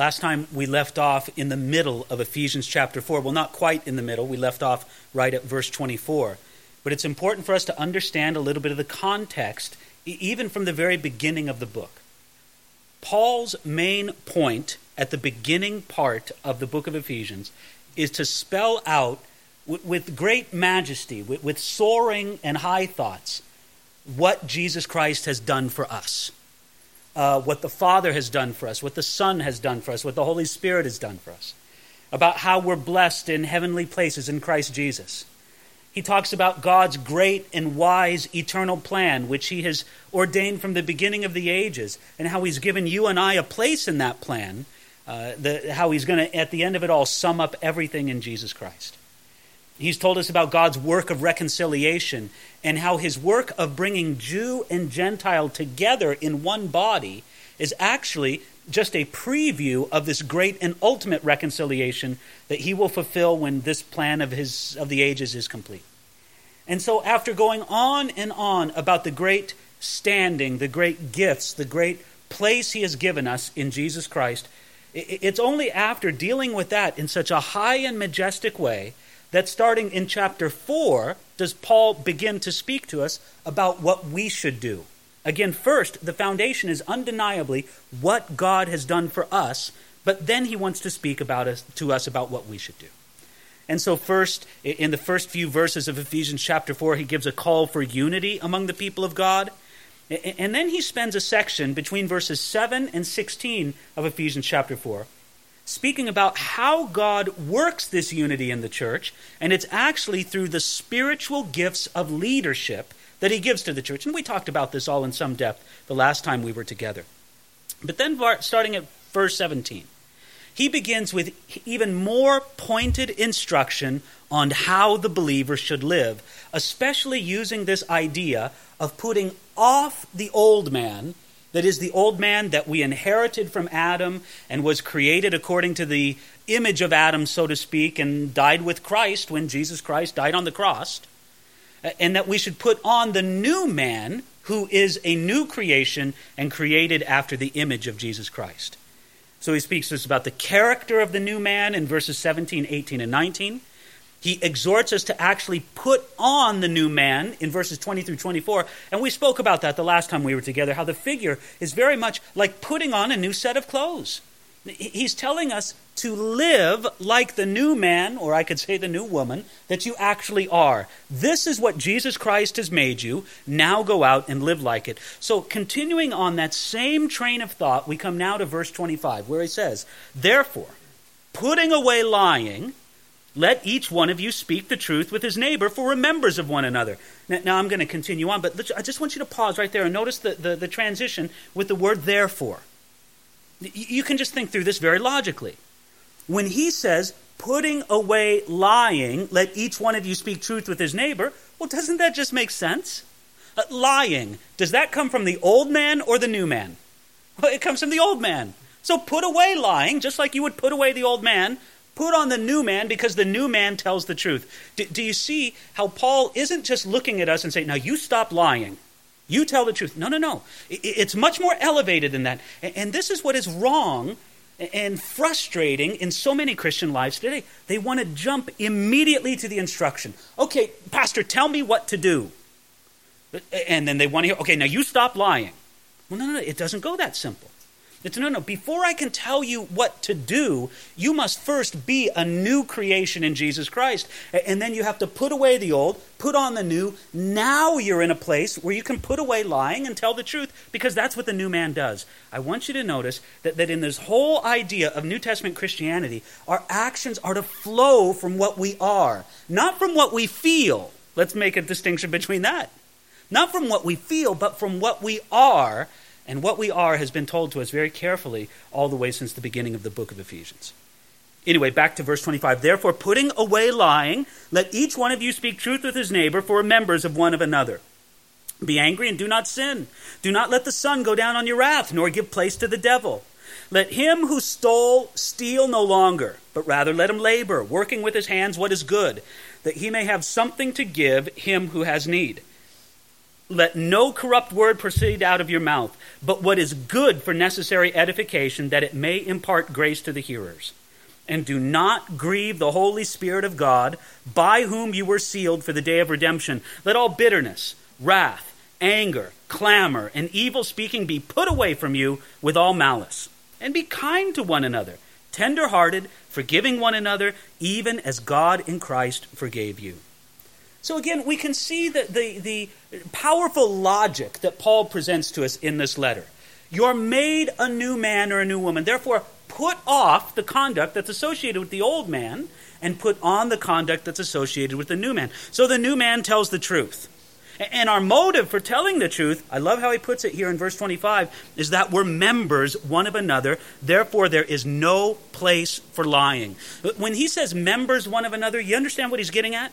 Last time we left off in the middle of Ephesians chapter 4. Well, not quite in the middle. We left off right at verse 24. But it's important for us to understand a little bit of the context, even from the very beginning of the book. Paul's main point at the beginning part of the book of Ephesians is to spell out with great majesty, with soaring and high thoughts, what Jesus Christ has done for us uh, what the Father has done for us, what the Son has done for us, what the Holy Spirit has done for us, about how we're blessed in heavenly places in Christ Jesus. He talks about God's great and wise eternal plan, which He has ordained from the beginning of the ages, and how He's given you and I a place in that plan, uh, the, how He's going to, at the end of it all, sum up everything in Jesus Christ. He's told us about God's work of reconciliation and how his work of bringing Jew and Gentile together in one body is actually just a preview of this great and ultimate reconciliation that he will fulfill when this plan of his of the ages is complete. And so after going on and on about the great standing, the great gifts, the great place he has given us in Jesus Christ, it's only after dealing with that in such a high and majestic way that starting in chapter 4 does Paul begin to speak to us about what we should do. Again, first, the foundation is undeniably what God has done for us, but then he wants to speak about us, to us about what we should do. And so, first, in the first few verses of Ephesians chapter 4, he gives a call for unity among the people of God. And then he spends a section between verses 7 and 16 of Ephesians chapter 4 speaking about how God works this unity in the church, and it's actually through the spiritual gifts of leadership that he gives to the church. And we talked about this all in some depth the last time we were together. But then, starting at verse 17, he begins with even more pointed instruction on how the believer should live, especially using this idea of putting off the old man that is the old man that we inherited from Adam and was created according to the image of Adam, so to speak, and died with Christ when Jesus Christ died on the cross. And that we should put on the new man who is a new creation and created after the image of Jesus Christ. So he speaks to us about the character of the new man in verses 17, 18, and 19. He exhorts us to actually put on the new man in verses 20 through 24. And we spoke about that the last time we were together, how the figure is very much like putting on a new set of clothes. He's telling us to live like the new man, or I could say the new woman, that you actually are. This is what Jesus Christ has made you. Now go out and live like it. So, continuing on that same train of thought, we come now to verse 25, where he says, Therefore, putting away lying, let each one of you speak the truth with his neighbor, for we're members of one another. Now, now I'm going to continue on, but I just want you to pause right there and notice the, the, the transition with the word therefore. You can just think through this very logically. When he says, putting away lying, let each one of you speak truth with his neighbor, well, doesn't that just make sense? Uh, lying, does that come from the old man or the new man? Well, it comes from the old man. So put away lying, just like you would put away the old man. Put on the new man because the new man tells the truth. Do, do, you see how Paul isn't just looking at us and saying, now you stop lying? You tell the truth. No, no, no. It, it's much more elevated than that. And this is what is wrong and frustrating in so many Christian lives today. They want to jump immediately to the instruction. Okay, Pastor, tell me what to do. And then they want to hear, okay, now you stop lying. Well, no, no, no. It doesn't go that simple. It's no, no. Before I can tell you what to do, you must first be a new creation in Jesus Christ. And then you have to put away the old, put on the new. Now you're in a place where you can put away lying and tell the truth because that's what the new man does. I want you to notice that, that in this whole idea of New Testament Christianity, our actions are to flow from what we are, not from what we feel. Let's make a distinction between that. Not from what we feel, but from what we are and what we are has been told to us very carefully all the way since the beginning of the book of Ephesians. Anyway, back to verse 25. Therefore, putting away lying, let each one of you speak truth with his neighbor, for members of one of another. Be angry and do not sin. Do not let the sun go down on your wrath, nor give place to the devil. Let him who stole steal no longer, but rather let him labor, working with his hands what is good, that he may have something to give him who has need. Let no corrupt word proceed out of your mouth, but what is good for necessary edification, that it may impart grace to the hearers. And do not grieve the Holy Spirit of God, by whom you were sealed for the day of redemption. Let all bitterness, wrath, anger, clamor, and evil speaking be put away from you with all malice. And be kind to one another, tender hearted, forgiving one another, even as God in Christ forgave you. So again, we can see the, the, the powerful logic that Paul presents to us in this letter. You're made a new man or a new woman. Therefore, put off the conduct that's associated with the old man and put on the conduct that's associated with the new man. So the new man tells the truth. And our motive for telling the truth, I love how he puts it here in verse 25, is that we're members one of another. Therefore, there is no place for lying. When he says members one of another, you understand what he's getting at?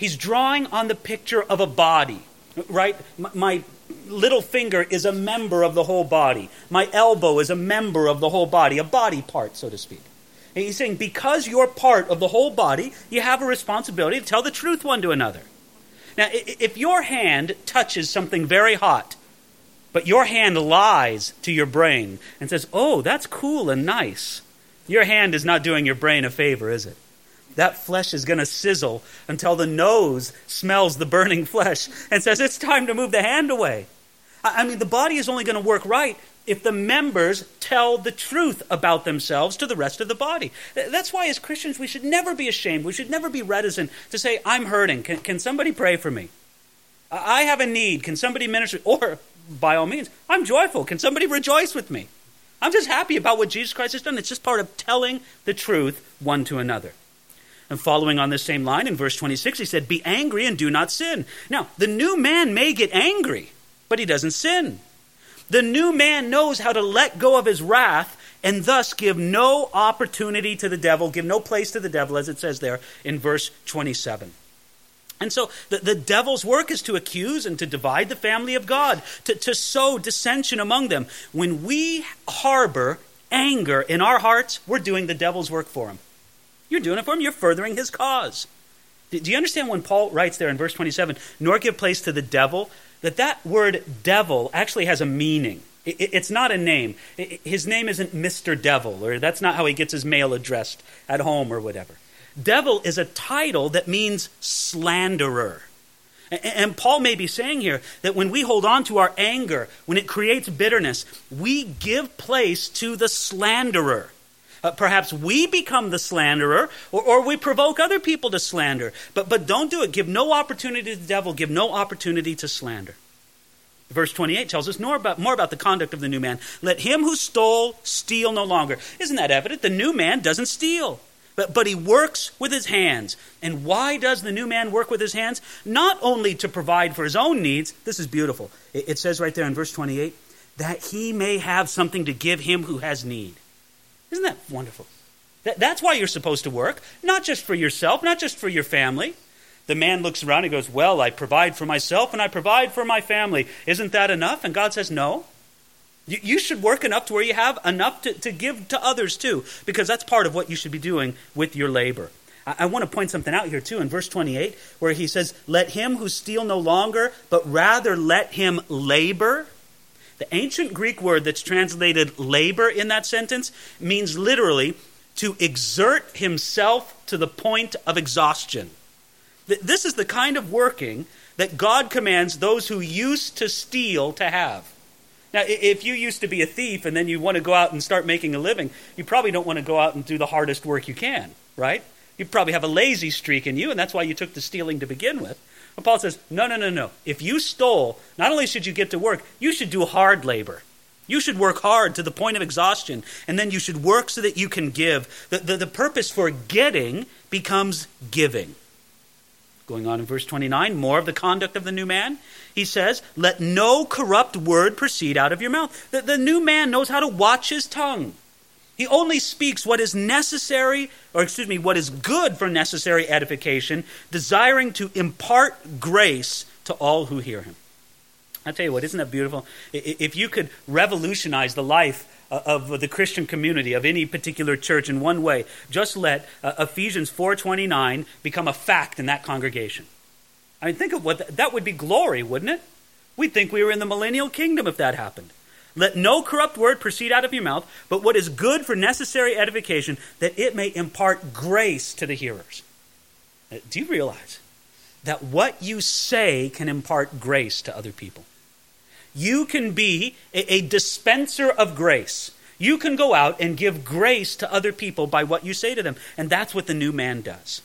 He's drawing on the picture of a body, right? My little finger is a member of the whole body. My elbow is a member of the whole body, a body part, so to speak. And he's saying, because you're part of the whole body, you have a responsibility to tell the truth one to another. Now, if your hand touches something very hot, but your hand lies to your brain and says, Oh, that's cool and nice, your hand is not doing your brain a favor, is it? That flesh is going to sizzle until the nose smells the burning flesh and says, It's time to move the hand away. I mean, the body is only going to work right if the members tell the truth about themselves to the rest of the body. That's why, as Christians, we should never be ashamed. We should never be reticent to say, I'm hurting. Can, can somebody pray for me? I have a need. Can somebody minister? Or, by all means, I'm joyful. Can somebody rejoice with me? I'm just happy about what Jesus Christ has done. It's just part of telling the truth one to another. And following on this same line in verse 26, he said, Be angry and do not sin. Now, the new man may get angry, but he doesn't sin. The new man knows how to let go of his wrath and thus give no opportunity to the devil, give no place to the devil, as it says there in verse 27. And so the, the devil's work is to accuse and to divide the family of God, to, to sow dissension among them. When we harbor anger in our hearts, we're doing the devil's work for him. You're doing it for him. You're furthering his cause. Do you understand when Paul writes there in verse 27, nor give place to the devil, that that word devil actually has a meaning. It's not a name. His name isn't Mr. Devil, or that's not how he gets his mail addressed at home or whatever. Devil is a title that means slanderer. And Paul may be saying here that when we hold on to our anger, when it creates bitterness, we give place to the slanderer. Uh, perhaps we become the slanderer, or, or we provoke other people to slander. But, but don't do it. Give no opportunity to the devil, give no opportunity to slander. Verse 28 tells us more about, more about the conduct of the new man. Let him who stole steal no longer. Isn't that evident? The new man doesn't steal. But, but he works with his hands. And why does the new man work with his hands? Not only to provide for his own needs, this is beautiful. It, it says right there in verse 28 that he may have something to give him who has need. Isn't that wonderful? That, that's why you're supposed to work, not just for yourself, not just for your family. The man looks around and goes, Well, I provide for myself and I provide for my family. Isn't that enough? And God says, No. You, you should work enough to where you have enough to, to give to others too, because that's part of what you should be doing with your labor. I, I want to point something out here too in verse 28, where he says, Let him who steal no longer, but rather let him labor the ancient Greek word that's translated labor in that sentence means literally to exert himself to the point of exhaustion. This is the kind of working that God commands those who used to steal to have. Now, if you used to be a thief and then you want to go out and start making a living, you probably don't want to go out and do the hardest work you can, right? You probably have a lazy streak in you, and that's why you took to stealing to begin with. Paul says, no, no, no, no. If you stole, not only should you get to work, you should do hard labor. You should work hard to the point of exhaustion, and then you should work so that you can give. The, the, the purpose for getting becomes giving. Going on in verse 29, more of the conduct of the new man. He says, Let no corrupt word proceed out of your mouth. The, the new man knows how to watch his tongue. He only speaks what is necessary, or excuse me, what is good for necessary edification, desiring to impart grace to all who hear him. I tell you what, isn't that beautiful? If you could revolutionize the life uh, of the Christian community of any particular church in one way, just let uh, Ephesians 4:29 become a fact in that congregation. I mean, think of what that would be glory, wouldn't it? We'd think we were in the millennial kingdom if that happened. Let no corrupt word proceed out of your mouth, but what is good for necessary edification, that it may impart grace to the hearers. Uh, do you realize that what you say can impart grace to other people? You can be a, a dispenser of grace. You can go out and give grace to other people by what you say to them. And that's what the new man does.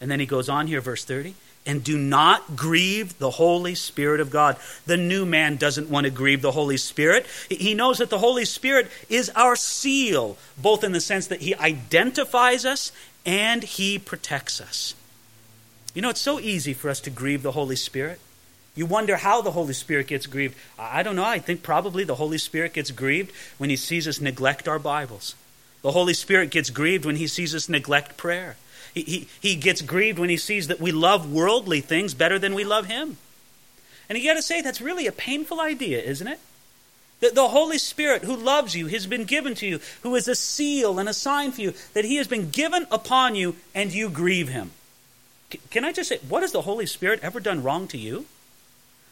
And then he goes on here, verse 30 and do not grieve the Holy Spirit of God. The new man doesn't want to grieve the Holy Spirit. He knows that the Holy Spirit is our seal, both in the sense that he identifies us and he protects us. You know, it's so easy for us to grieve the Holy Spirit. You wonder how the Holy Spirit gets grieved. I don't know. I think probably the Holy Spirit gets grieved when he sees us neglect our Bibles. The Holy Spirit gets grieved when he sees us neglect prayer. He, he, gets grieved when he sees that we love worldly things better than we love him. And you got to say, that's really a painful idea, isn't it? That the Holy Spirit who loves you has been given to you, who is a seal and a sign for you, that he has been given upon you and you grieve him. Can I just say, what has the Holy Spirit ever done wrong to you?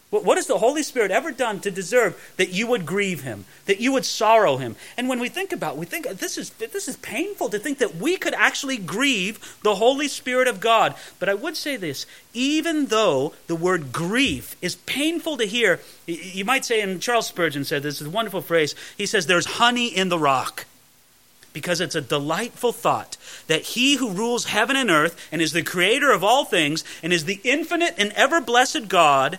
What has the Holy Spirit ever done to deserve that you would grieve him, that you would sorrow him? And when we think about we think this is, this is painful to think that we could actually grieve the Holy Spirit of God. But I would say this even though the word grief is painful to hear, you might say, and Charles Spurgeon said this is a wonderful phrase, he says, There's honey in the rock because it's a delightful thought that he who rules heaven and earth and is the creator of all things and is the infinite and ever blessed God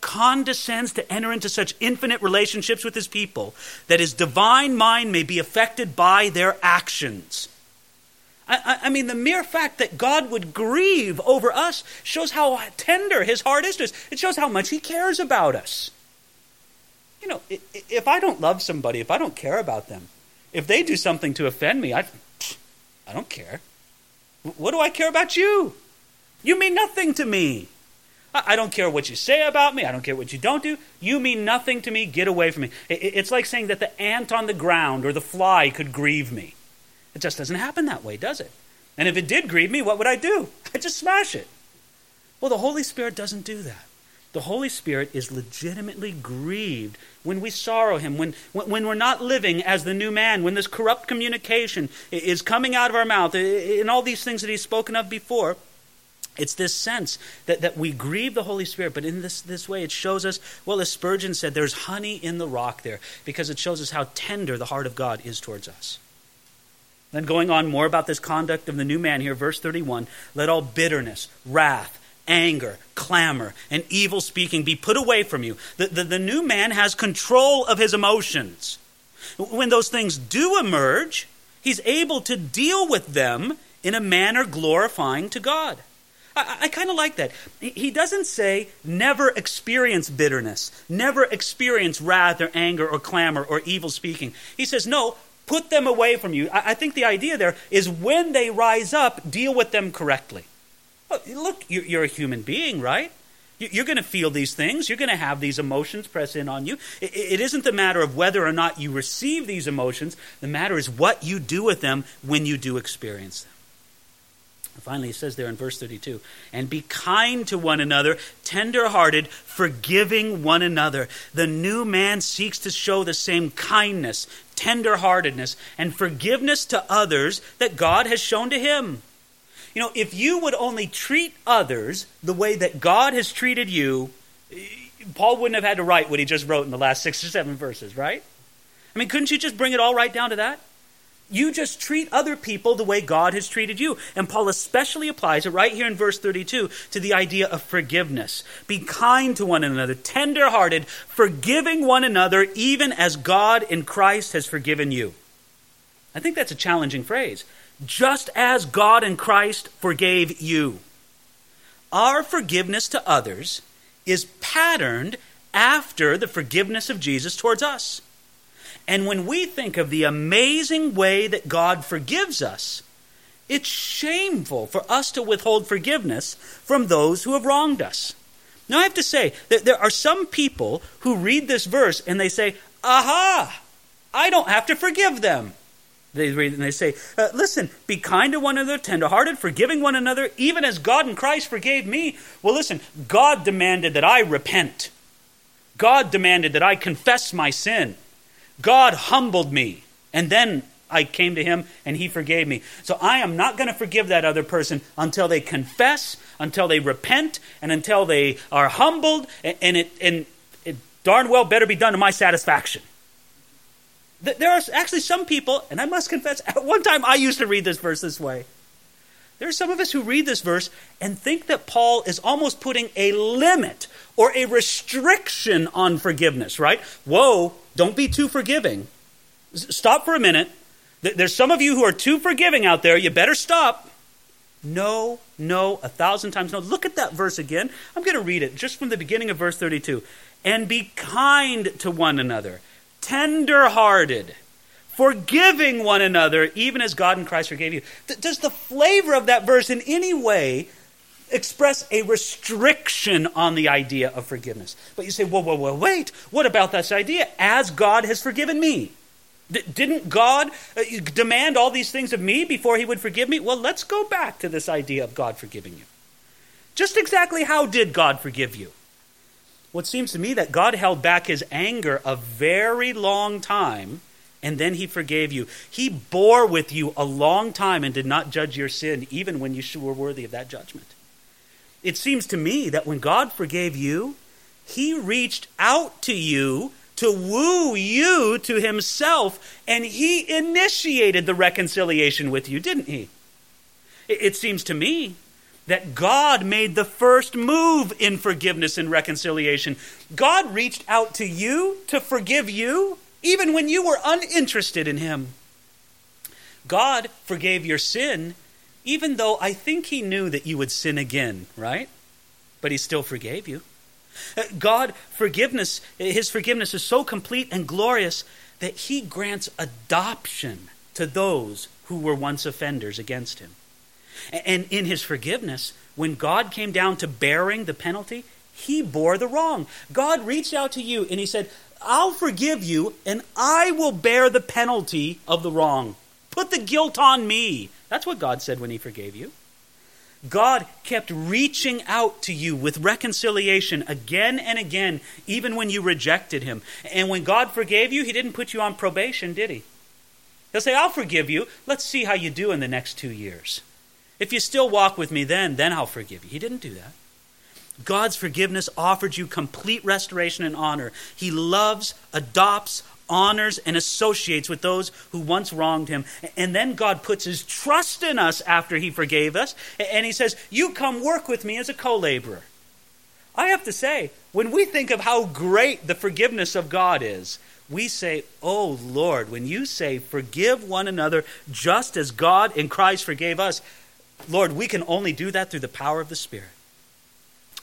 condescends to enter into such infinite relationships with his people that his divine mind may be affected by their actions. I, I, mean, the mere fact that God would grieve over us shows how tender his heart is to us. It shows how much he cares about us. You know, if I don't love somebody, if I don't care about them, if they do something to offend me, I, I don't care. What do I care about you? You mean nothing to me. I don't care what you say about me. I don't care what you don't do. You mean nothing to me. Get away from me. It's like saying that the ant on the ground or the fly could grieve me. It just doesn't happen that way, does it? And if it did grieve me, what would I do? I'd just smash it. Well, the Holy Spirit doesn't do that. The Holy Spirit is legitimately grieved when we sorrow Him, when, when we're not living as the new man, when this corrupt communication is coming out of our mouth, and all these things that He's spoken of before. It's this sense that, that we grieve the Holy Spirit, but in this, this way it shows us, well, as Spurgeon said, there's honey in the rock there, because it shows us how tender the heart of God is towards us. Then going on more about this conduct of the new man here, verse 31 let all bitterness, wrath, anger, clamor, and evil speaking be put away from you. The, the, the new man has control of his emotions. When those things do emerge, he's able to deal with them in a manner glorifying to God. I, I kind of like that. He doesn't say never experience bitterness, never experience wrath or anger or clamor or evil speaking. He says, no, put them away from you. I, I think the idea there is when they rise up, deal with them correctly. Oh, look, you're a human being, right? You're going to feel these things. You're going to have these emotions press in on you. It isn't the matter of whether or not you receive these emotions. The matter is what you do with them when you do experience them. Finally, he says there in verse 32 and be kind to one another, tender hearted, forgiving one another. The new man seeks to show the same kindness, tender heartedness, and forgiveness to others that God has shown to him. You know, if you would only treat others the way that God has treated you, Paul wouldn't have had to write what he just wrote in the last six or seven verses, right? I mean, couldn't you just bring it all right down to that? You just treat other people the way God has treated you. And Paul especially applies it right here in verse 32 to the idea of forgiveness. Be kind to one another, tender hearted, forgiving one another, even as God in Christ has forgiven you. I think that's a challenging phrase. Just as God in Christ forgave you. Our forgiveness to others is patterned after the forgiveness of Jesus towards us. And when we think of the amazing way that God forgives us, it's shameful for us to withhold forgiveness from those who have wronged us. Now, I have to say that there are some people who read this verse and they say, Aha, I don't have to forgive them. They read and they say, uh, Listen, be kind to one another, tenderhearted, forgiving one another, even as God in Christ forgave me. Well, listen, God demanded that I repent. God demanded that I confess my sin. God humbled me. And then I came to him and he forgave me. So I am not going to forgive that other person until they confess, until they repent, and until they are humbled, and it, and it darn well better be done to my satisfaction. There are actually some people, and I must confess, at one time I used to read this verse this way. There are some of us who read this verse and think that Paul is almost putting a limit or a restriction on forgiveness, right? Whoa, don't be too forgiving. Stop for a minute. There's some of you who are too forgiving out there. You better stop. No, no, a thousand times no. Look at that verse again. I'm going to read it just from the beginning of verse 32. And be kind to one another, tender hearted forgiving one another, even as God in Christ forgave you. Does the flavor of that verse in any way express a restriction on the idea of forgiveness? But you say, whoa, whoa, whoa, wait, what about this idea? As God has forgiven me. D- didn't God uh, demand all these things of me before he would forgive me? Well, let's go back to this idea of God forgiving you. Just exactly how did God forgive you? Well, it seems to me that God held back his anger a very long time and then he forgave you. He bore with you a long time and did not judge your sin, even when you were worthy of that judgment. It seems to me that when God forgave you, he reached out to you to woo you to himself, and he initiated the reconciliation with you, didn't he? It seems to me that God made the first move in forgiveness and reconciliation. God reached out to you to forgive you even when you were uninterested in Him. God forgave your sin, even though I think He knew that you would sin again, right? But He still forgave you. Uh, God forgiveness, His forgiveness is so complete and glorious that He grants adoption to those who were once offenders against Him. And in His forgiveness, when God came down to bearing the penalty, He bore the wrong. God reached out to you and He said, I'll forgive you and I will bear the penalty of the wrong. Put the guilt on me. That's what God said when He forgave you. God kept reaching out to you with reconciliation again and again, even when you rejected Him. And when God forgave you, He didn't put you on probation, did He? He'll say, I'll forgive you. Let's see how you do in the next two years. If you still walk with me then, then I'll forgive you. He didn't do that. God's forgiveness offered you complete restoration and honor. He loves, adopts, honors, and associates with those who once wronged him. And then God puts his trust in us after he forgave us. And he says, You come work with me as a co laborer. I have to say, when we think of how great the forgiveness of God is, we say, Oh Lord, when you say, Forgive one another just as God in Christ forgave us, Lord, we can only do that through the power of the Spirit.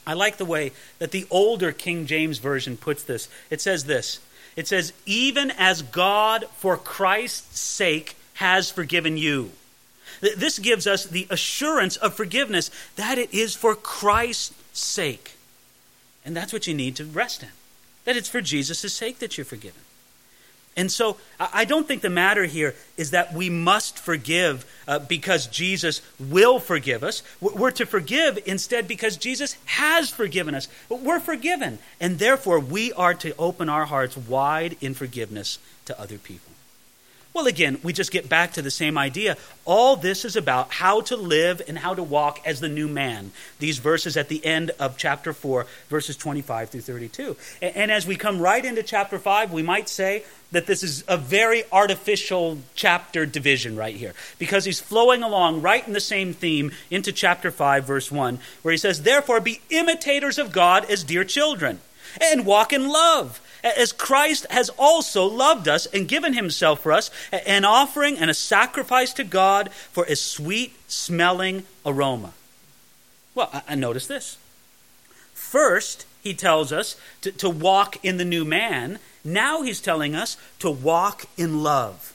I like the way that the older King James Version puts this. It says this It says, Even as God, for Christ's sake, has forgiven you. This gives us the assurance of forgiveness that it is for Christ's sake. And that's what you need to rest in. That it's for Jesus' sake that you're forgiven. And so I don't think the matter here is that we must forgive uh, because Jesus will forgive us. We're to forgive instead because Jesus has forgiven us. We're forgiven. And therefore, we are to open our hearts wide in forgiveness to other people. Well, again, we just get back to the same idea. All this is about how to live and how to walk as the new man. These verses at the end of chapter 4, verses 25 through 32. And as we come right into chapter 5, we might say that this is a very artificial chapter division right here because he's flowing along right in the same theme into chapter 5, verse 1, where he says, Therefore, be imitators of God as dear children and walk in love as Christ has also loved us and given himself for us, an offering and a sacrifice to God for a sweet smelling aroma. Well, I notice this. First, he tells us to, to walk in the new man. Now he's telling us to walk in love.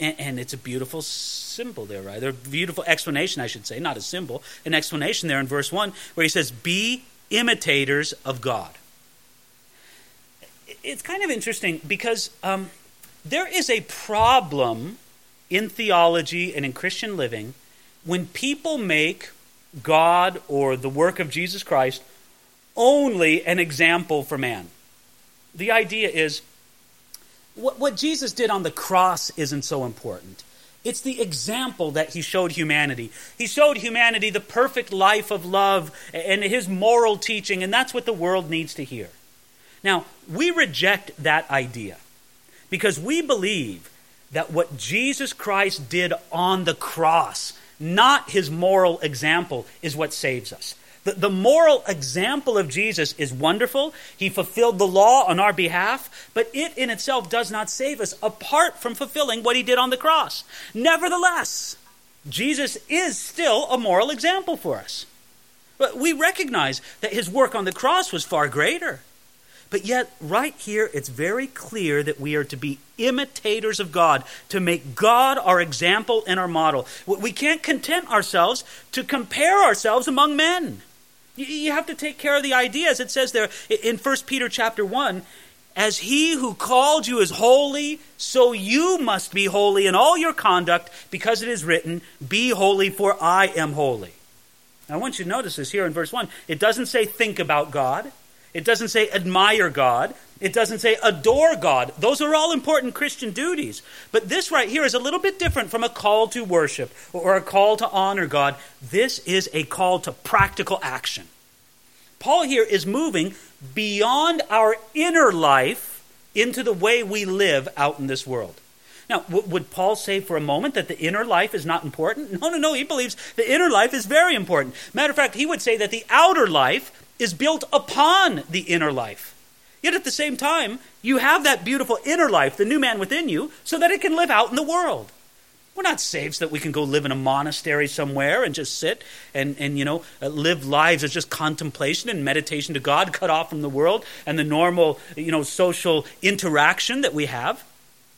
And, and, it's a beautiful symbol there, right? A beautiful explanation, I should say, not a symbol, an explanation there in verse 1 where he says, Be imitators of God it's kind of interesting because um, there is a problem in theology and in Christian living when people make God or the work of Jesus Christ only an example for man. The idea is what, what Jesus did on the cross isn't so important. It's the example that he showed humanity. He showed humanity the perfect life of love and his moral teaching, and that's what the world needs to hear. Now, we reject that idea because we believe that what Jesus Christ did on the cross, not his moral example, is what saves us. The, the moral example of Jesus is wonderful. He fulfilled the law on our behalf, but it in itself does not save us apart from fulfilling what he did on the cross. Nevertheless, Jesus is still a moral example for us. But we recognize that his work on the cross was far greater. But yet, right here, it's very clear that we are to be imitators of God, to make God our example and our model. We can't content ourselves to compare ourselves among men. You have to take care of the ideas. It says there in 1 Peter chapter 1 as he who called you is holy, so you must be holy in all your conduct, because it is written, Be holy, for I am holy. Now, I want you to notice this here in verse 1. It doesn't say think about God, it doesn't say admire God, it doesn't say adore God. Those are all important Christian duties. But this right here is a little bit different from a call to worship or a call to honor God. This is a call to practical action. Paul here is moving beyond our inner life into the way we live out in this world. Now, w- would Paul say for a moment that the inner life is not important? No, no, no. He believes the inner life is very important. Matter of fact, he would say that the outer life is built upon the inner life. Yet at the same time, you have that beautiful inner life, the new man within you, so that it can live out in the world. We're not saved so that we can go live in a monastery somewhere and just sit and, and you know, uh, live lives of just contemplation and meditation to God, cut off from the world and the normal, you know, social interaction that we have.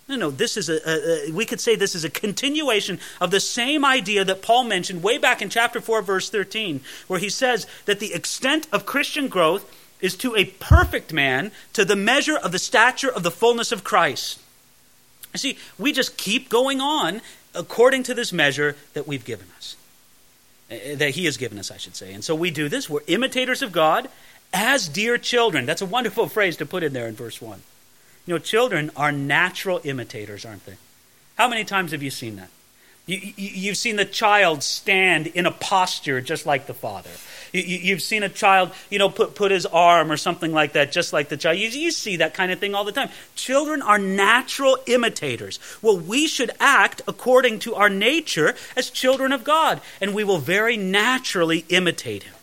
No, no, this is a, a, we could say this is a continuation of the same idea that Paul mentioned way back in chapter 4, verse 13, where he says that the extent of Christian growth is to a perfect man to the measure of the stature of the fullness of Christ. You see, we just keep going on according to this measure that we've given us. Eh, that He has given us, I should say. And so we do this. We're imitators of God as dear children. That's a wonderful phrase to put in there in verse 1. You know, children are natural imitators, aren't they? How many times have you seen that? You, have seen the child stand in a posture just like the father. You, have seen a child, you know, put, put his arm or something like that, just like the child. You, you see that kind of thing all the time. Children are natural imitators. Well, we should act according to our nature as children of God, and we will very naturally imitate him.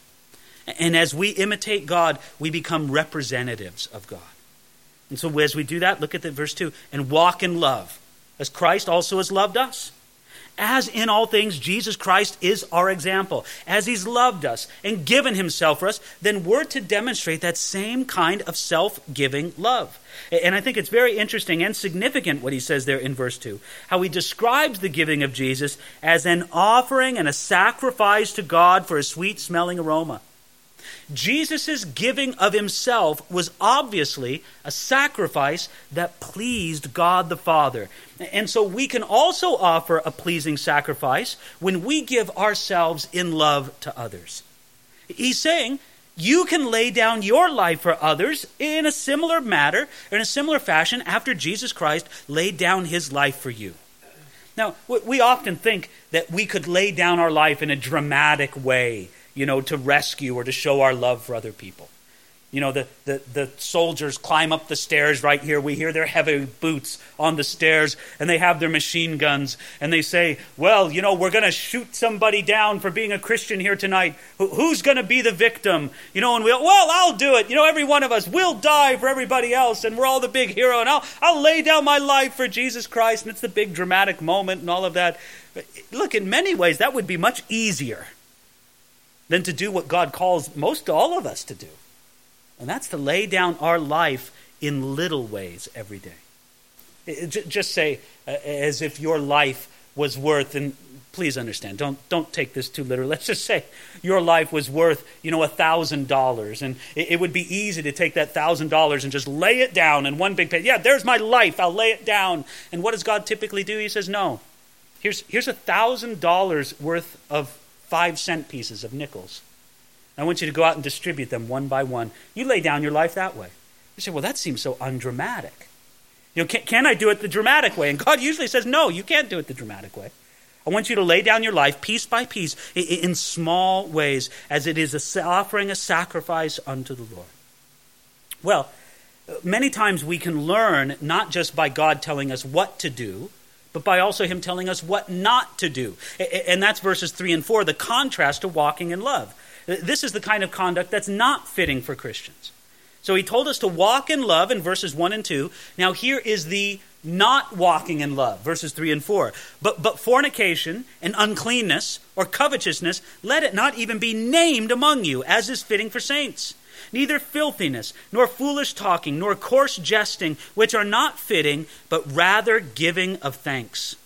And as we imitate God, we become representatives of God. And so as we do that, look at the verse 2 and walk in love, as Christ also has loved us. As in all things, Jesus Christ is our example. As he's loved us and given himself for us, then we're to demonstrate that same kind of self giving love. And I think it's very interesting and significant what he says there in verse 2 how he describes the giving of Jesus as an offering and a sacrifice to God for a sweet smelling aroma. Jesus' giving of himself was obviously a sacrifice that pleased God the Father. And so we can also offer a pleasing sacrifice when we give ourselves in love to others. He's saying, you can lay down your life for others in a similar matter, in a similar fashion, after Jesus Christ laid down his life for you. Now, we often think that we could lay down our life in a dramatic way you know, to rescue or to show our love for other people. You know, the, the, the soldiers climb up the stairs right here. We hear their heavy boots on the stairs, and they have their machine guns, and they say, Well, you know, we're going to shoot somebody down for being a Christian here tonight. Who's going to be the victim? You know, and we'll, well, I'll do it. You know, every one of us will die for everybody else, and we're all the big hero, and I'll, I'll lay down my life for Jesus Christ, and it's the big dramatic moment and all of that. Look, in many ways, that would be much easier than to do what God calls most all of us to do. And that's to lay down our life in little ways every day. It, just say, uh, as if your life was worth, and please understand, don't, don't take this too literally. Let's just say your life was worth, you know, a $1,000. And it, it, would be easy to take that $1,000 and just lay it down in one big pay. Yeah, there's my life. I'll lay it down. And what does God typically do? He says, no. Here's, here's a $1,000 worth of five cent pieces of nickels. I want you to go out and distribute them one by one. You lay down your life that way. You say, well, that seems so undramatic. You know, can, can I do it the dramatic way? And God usually says, no, you can't do it the dramatic way. I want you to lay down your life piece by piece in small ways as it is offering a sacrifice unto the Lord. Well, uh, many times we can learn not just by God telling us what to do, but by also Him telling us what not to do. And that's verses 3 and 4, the contrast to walking in love. This is the kind of conduct that's not fitting for Christians. So He told us to walk in love in verses 1 and 2. Now, here is the not walking in love, verses 3 and 4. But, but fornication and uncleanness or covetousness, let it not even be named among you, as is fitting for saints. Neither filthiness, nor foolish talking, nor coarse jesting, which are not fitting, but rather giving of thanks.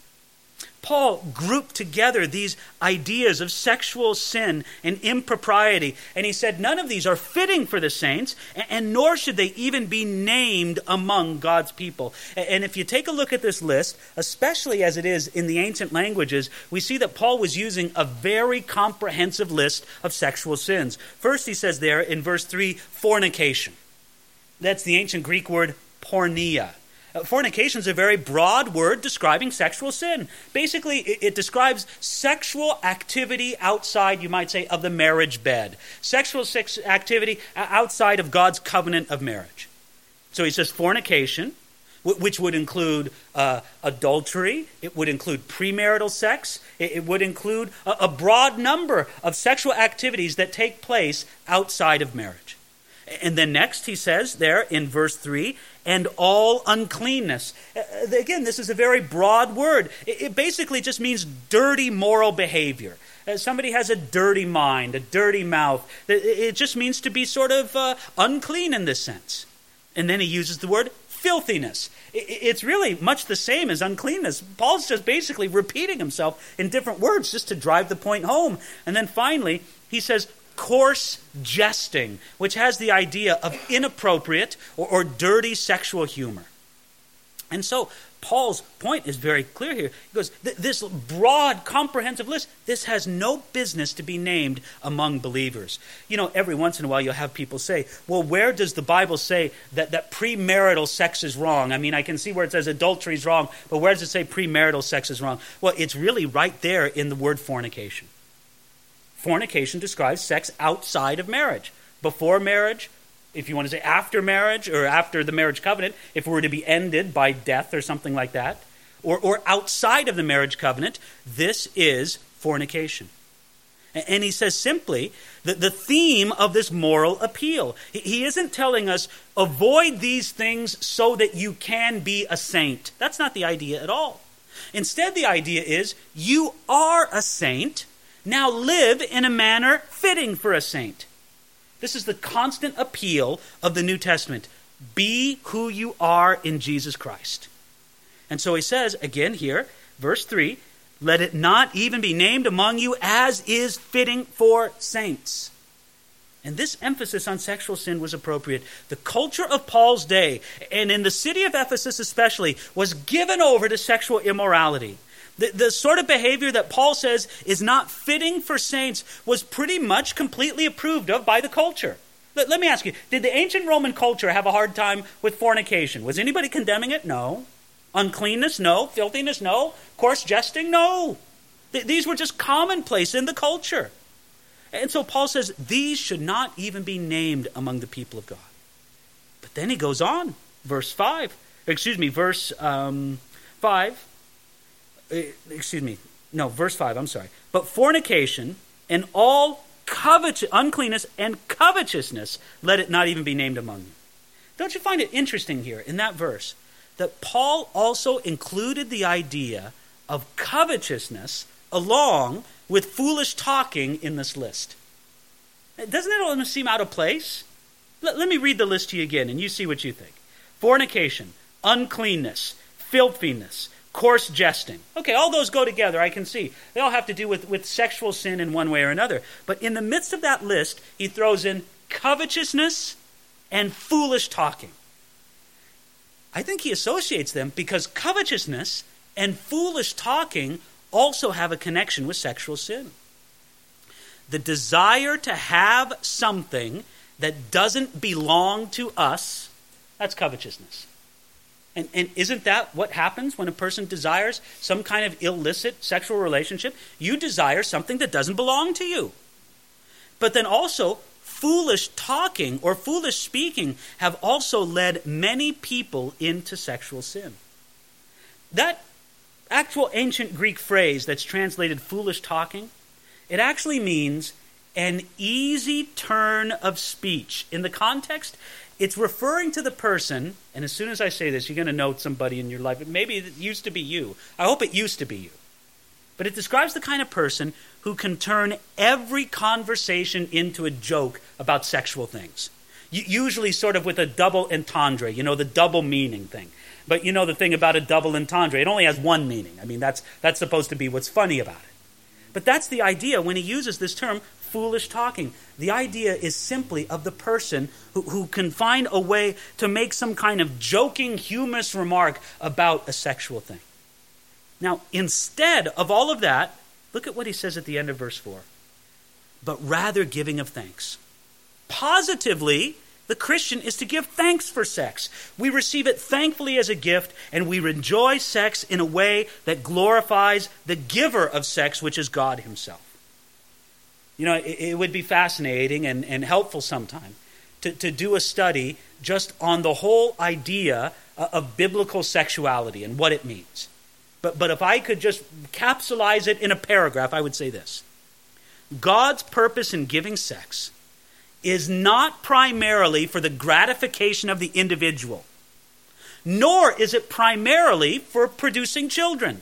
Paul grouped together these ideas of sexual sin and impropriety, and he said none of these are fitting for the saints, and nor should they even be named among God's people. And if you take a look at this list, especially as it is in the ancient languages, we see that Paul was using a very comprehensive list of sexual sins. First, he says there in verse 3 fornication. That's the ancient Greek word porneia. Fornication is a very broad word describing sexual sin. Basically, it, it, describes sexual activity outside, you might say, of the marriage bed. Sexual sex activity outside of God's covenant of marriage. So he says fornication, which would include uh, adultery, it would include premarital sex, it, it would include a, a broad number of sexual activities that take place outside of marriage. And then next he says there in verse 3 and all uncleanness. Uh, uh, again, this is a very broad word. It basically just means dirty moral behavior. Uh, somebody has a dirty mind, a dirty mouth. It just means to be sort of uh, unclean in this sense. And then he uses the word filthiness. It's really much the same as uncleanness. Paul's just basically repeating himself in different words just to drive the point home. And then finally, he says coarse jesting, which has the idea of inappropriate or, or dirty sexual humor. And so Paul's point is very clear here. He goes, This broad, comprehensive list, this has no business to be named among believers. You know, every once in a while you'll have people say, Well, where does the Bible say that, that premarital sex is wrong? I mean, I can see where it says adultery is wrong, but where does it say premarital sex is wrong? Well, it's really right there in the word fornication. Fornication describes sex outside of marriage. Before marriage, if you want to say after marriage or after the marriage covenant, if it were to be ended by death or something like that, or, or outside of the marriage covenant, this is fornication. And he says simply that the theme of this moral appeal. He isn't telling us avoid these things so that you can be a saint. That's not the idea at all. Instead, the idea is you are a saint now live in a manner fitting for a saint. This is the constant appeal of the New Testament. Be who you are in Jesus Christ. And so he says, again here, verse 3 let it not even be named among you as is fitting for saints. And this emphasis on sexual sin was appropriate. The culture of Paul's day, and in the city of Ephesus especially, was given over to sexual immorality. The, the sort of behavior that Paul says is not fitting for saints was pretty much completely approved of by the culture. Let, let me ask you did the ancient Roman culture have a hard time with fornication? Was anybody condemning it? No. Uncleanness? No. Filthiness? No. Coarse jesting? No. Th- these were just commonplace in the culture. And so Paul says these should not even be named among the people of God. But then he goes on, verse 5, excuse me, verse um, 5 uh, Uh, excuse me, no, verse 5, I'm sorry. But fornication and all covet- uncleanness and covetousness, let it not even be named among you. Don't you find it interesting here in that verse that Paul also included the idea of covetousness along with foolish talking in this list? Doesn't it almost seem out of place? Let, let me read the list to you again and you see what you think. Fornication, uncleanness, filthiness, coarse jesting. Okay, all those go together, I can see. They all have to do with, with sexual sin in one way or another. But in the midst of that list, he throws in covetousness and foolish talking. I think he associates them because covetousness and foolish talking also have a connection with sexual sin. The desire to have something that doesn't belong to us That's covetousness. And, and isn't that what happens when a person desires some kind of illicit sexual relationship? You desire something that doesn't belong to you. But then also, foolish talking or foolish speaking have also led many people into sexual sin. That actual ancient Greek phrase that's translated foolish talking, it actually means an easy turn of speech. In the context, it's referring to the person, and as soon as I say this, you're going to note somebody in your life. Maybe it used to be you. I hope it used to be you. But it describes the kind of person who can turn every conversation into a joke about sexual things. Usually, sort of with a double entendre, you know, the double meaning thing. But you know the thing about a double entendre, it only has one meaning. I mean, that's, that's supposed to be what's funny about it. But that's the idea when he uses this term foolish talking. The idea is simply of the person who, who can find a way to make some kind of joking, humorous remark about a sexual thing. Now, instead of all of that, look at what he says at the end of verse 4 but rather giving of thanks. Positively, the Christian is to give thanks for sex. We receive it thankfully as a gift, and we enjoy sex in a way that glorifies the giver of sex, which is God Himself. You know, it, it would be fascinating and, and helpful sometime to, to do a study just on the whole idea of biblical sexuality and what it means. But, but if I could just capsulize it in a paragraph, I would say this God's purpose in giving sex is not primarily for the gratification of the individual, nor is it primarily for producing children.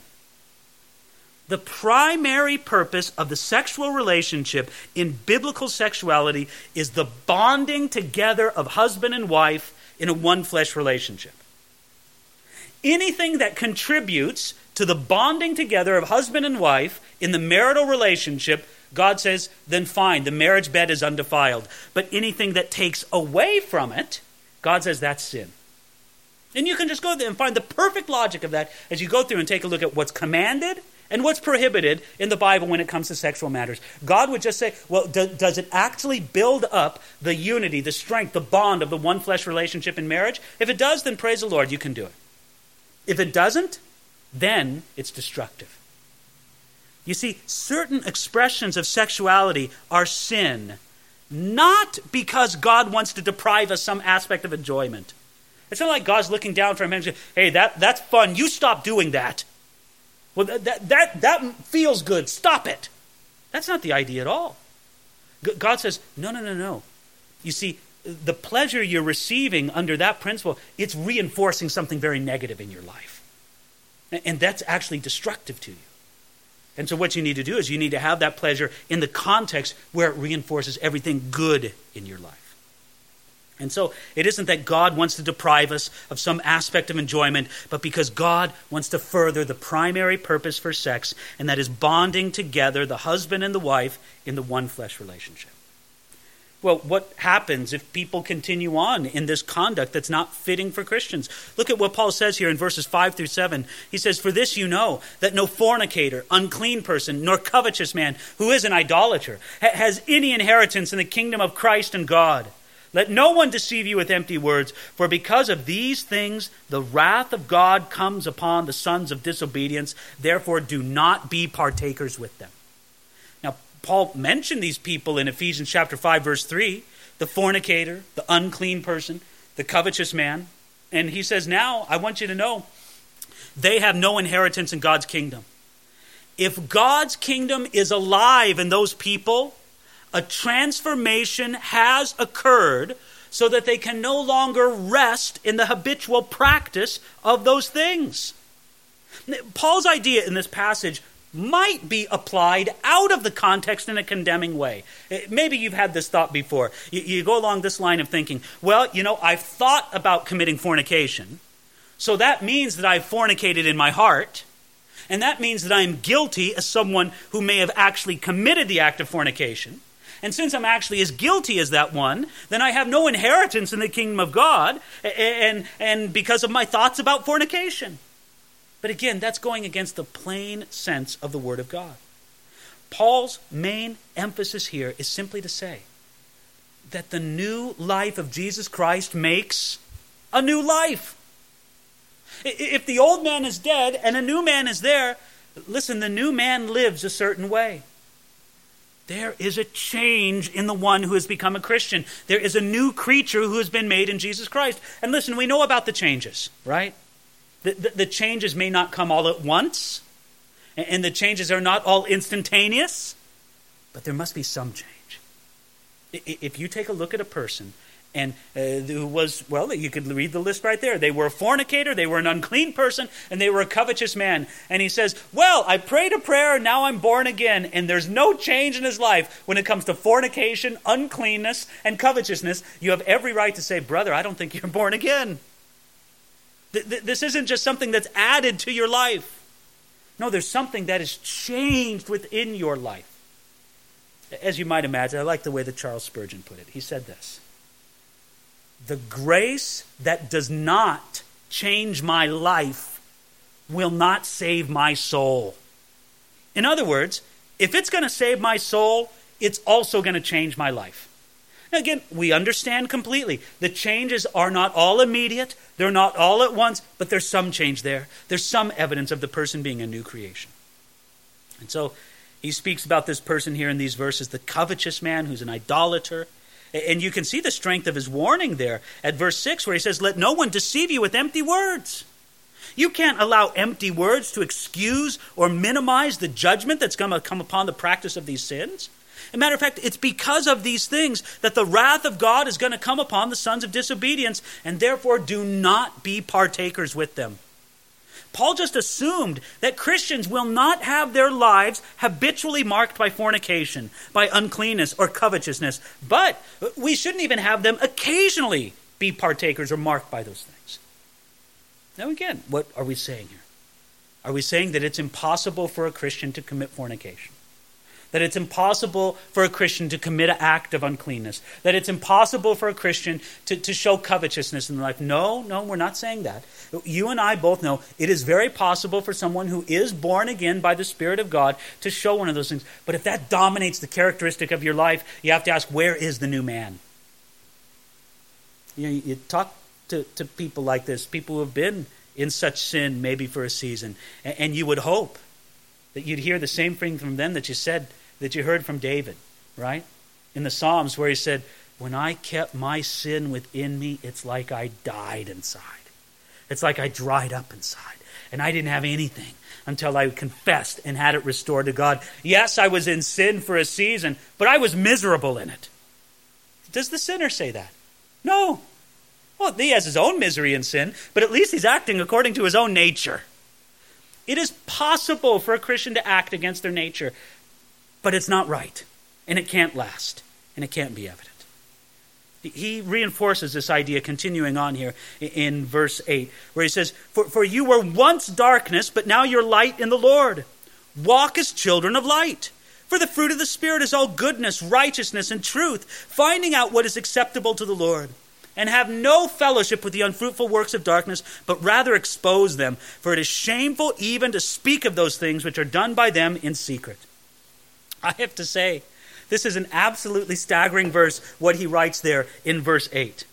The primary purpose of the sexual relationship in biblical sexuality is the bonding together of husband and wife in a one flesh relationship. Anything that contributes to the bonding together of husband and wife in the marital relationship, God says, then fine, the marriage bed is undefiled. But anything that takes away from it, God says that's sin. And you can just go there and find the perfect logic of that as you go through and take a look at what's commanded and what's prohibited in the Bible when it comes to sexual matters. God would just say, well, do, does it actually build up the unity, the strength, the bond of the one flesh relationship in marriage? If it does, then praise the Lord, you can do it. If it doesn't, then it's destructive. You see, certain expressions of sexuality are sin, not because God wants to deprive us some aspect of enjoyment. It's not like God's looking down from heaven and saying, hey, that, that's fun. You stop doing that. Well, that, that, that, that feels good. Stop it. That's not the idea at all. God says, no, no, no, no. You see, the pleasure you're receiving under that principle, it's reinforcing something very negative in your life. And that's actually destructive to you. And so, what you need to do is you need to have that pleasure in the context where it reinforces everything good in your life. And so it isn't that God wants to deprive us of some aspect of enjoyment, but because God wants to further the primary purpose for sex, and that is bonding together the husband and the wife in the one flesh relationship. Well, what happens if people continue on in this conduct that's not fitting for Christians? Look at what Paul says here in verses 5 through 7. He says, For this you know, that no fornicator, unclean person, nor covetous man, who is an idolater, has any inheritance in the kingdom of Christ and God. Let no one deceive you with empty words, for because of these things the wrath of God comes upon the sons of disobedience. Therefore, do not be partakers with them. Now, Paul mentioned these people in Ephesians chapter 5, verse 3 the fornicator, the unclean person, the covetous man. And he says, Now I want you to know they have no inheritance in God's kingdom. If God's kingdom is alive in those people, a transformation has occurred so that they can no longer rest in the habitual practice of those things. Paul's idea in this passage might be applied out of the context in a condemning way. Eh, maybe you've had this thought before. You, go along this line of thinking, well, you know, I've thought about committing fornication, so that means that I've fornicated in my heart, and that means that I'm guilty as someone who may have actually committed the act of fornication. And since I'm actually as guilty as that one, then I have no inheritance in the kingdom of God, and, and because of my thoughts about fornication. But again, that's going against the plain sense of the Word of God. Paul's main emphasis here is simply to say that the new life of Jesus Christ makes a new life. If the old man is dead and a new man is there, listen, the new man lives a certain way. There is a change in the one who has become a Christian. There is a new creature who has been made in Jesus Christ. And listen, we know about the changes, right? The, the, the changes may not come all at once, and the changes are not all instantaneous, but there must be some change. If you take a look at a person and uh, who was, well, you could read the list right there. They were a fornicator, they were an unclean person, and they were a covetous man. And he says, Well, I prayed a prayer, now I'm born again. And there's no change in his life when it comes to fornication, uncleanness, and covetousness. You have every right to say, Brother, I don't think you're born again. This isn't just something that's added to your life. No, there's something that is changed within your life. As you might imagine, I like the way that Charles Spurgeon put it. He said this The grace that does not change my life will not save my soul. In other words, if it's going to save my soul, it's also going to change my life. Now, again, we understand completely. The changes are not all immediate, they're not all at once, but there's some change there. There's some evidence of the person being a new creation. And so he speaks about this person here in these verses the covetous man who's an idolater. And you can see the strength of his warning there at verse 6, where he says, Let no one deceive you with empty words. You can't allow empty words to excuse or minimize the judgment that's going to come upon the practice of these sins. As a matter of fact, it's because of these things that the wrath of God is going to come upon the sons of disobedience, and therefore do not be partakers with them. Paul just assumed that Christians will not have their lives habitually marked by fornication, by uncleanness, or covetousness, but we shouldn't even have them occasionally be partakers or marked by those things. Now, again, what are we saying here? Are we saying that it's impossible for a Christian to commit fornication? That it's impossible for a Christian to commit an act of uncleanness, that it's impossible for a Christian to, to show covetousness in their life. No, no, we're not saying that. You and I both know it is very possible for someone who is born again by the Spirit of God to show one of those things. But if that dominates the characteristic of your life, you have to ask, where is the new man? You, know, you talk to, to people like this, people who have been in such sin maybe for a season, and, and you would hope that you'd hear the same thing from them that you said that you heard from David, right? In the Psalms, where he said, When I kept my sin within me, it's like I died inside. It's like I dried up inside. And I didn't have anything until I confessed and had it restored to God. Yes, I was in sin for a season, but I was miserable in it. Does the sinner say that? No. Well, he has his own misery in sin, but at least he's acting according to his own nature. It is possible for a Christian to act against their nature but it's not right, and it can't last, and it can't be evident. He reinforces this idea, continuing on here in verse 8, where he says, For, for you were once darkness, but now you're light in the Lord. Walk as children of light. For the fruit of the Spirit is all goodness, righteousness, and truth, finding out what is acceptable to the Lord. And have no fellowship with the unfruitful works of darkness, but rather expose them. For it is shameful even to speak of those things which are done by them in secret. I have to say, this is an absolutely staggering verse, what he writes there in verse 8.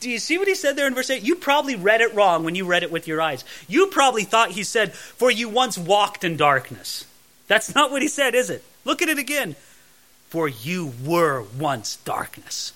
Do you see what he said there in verse 8? You probably read it wrong when you read it with your eyes. You probably thought he said, For you once walked in darkness. That's not what he said, is it? Look at it again. For you were once darkness.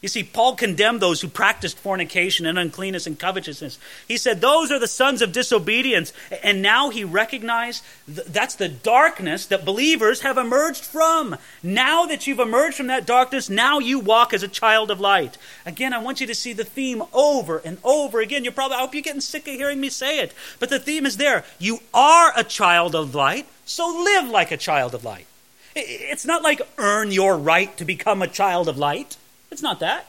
You see, Paul condemned those who practiced fornication and uncleanness and covetousness. He said, Those are the sons of disobedience. And now he recognized th- that's the darkness that believers have emerged from. Now that you've emerged from that darkness, now you walk as a child of light. Again, I want you to see the theme over and over again. You're probably, I hope you're getting sick of hearing me say it. But the theme is there. You are a child of light, so live like a child of light. It's not like earn your right to become a child of light. It's not that.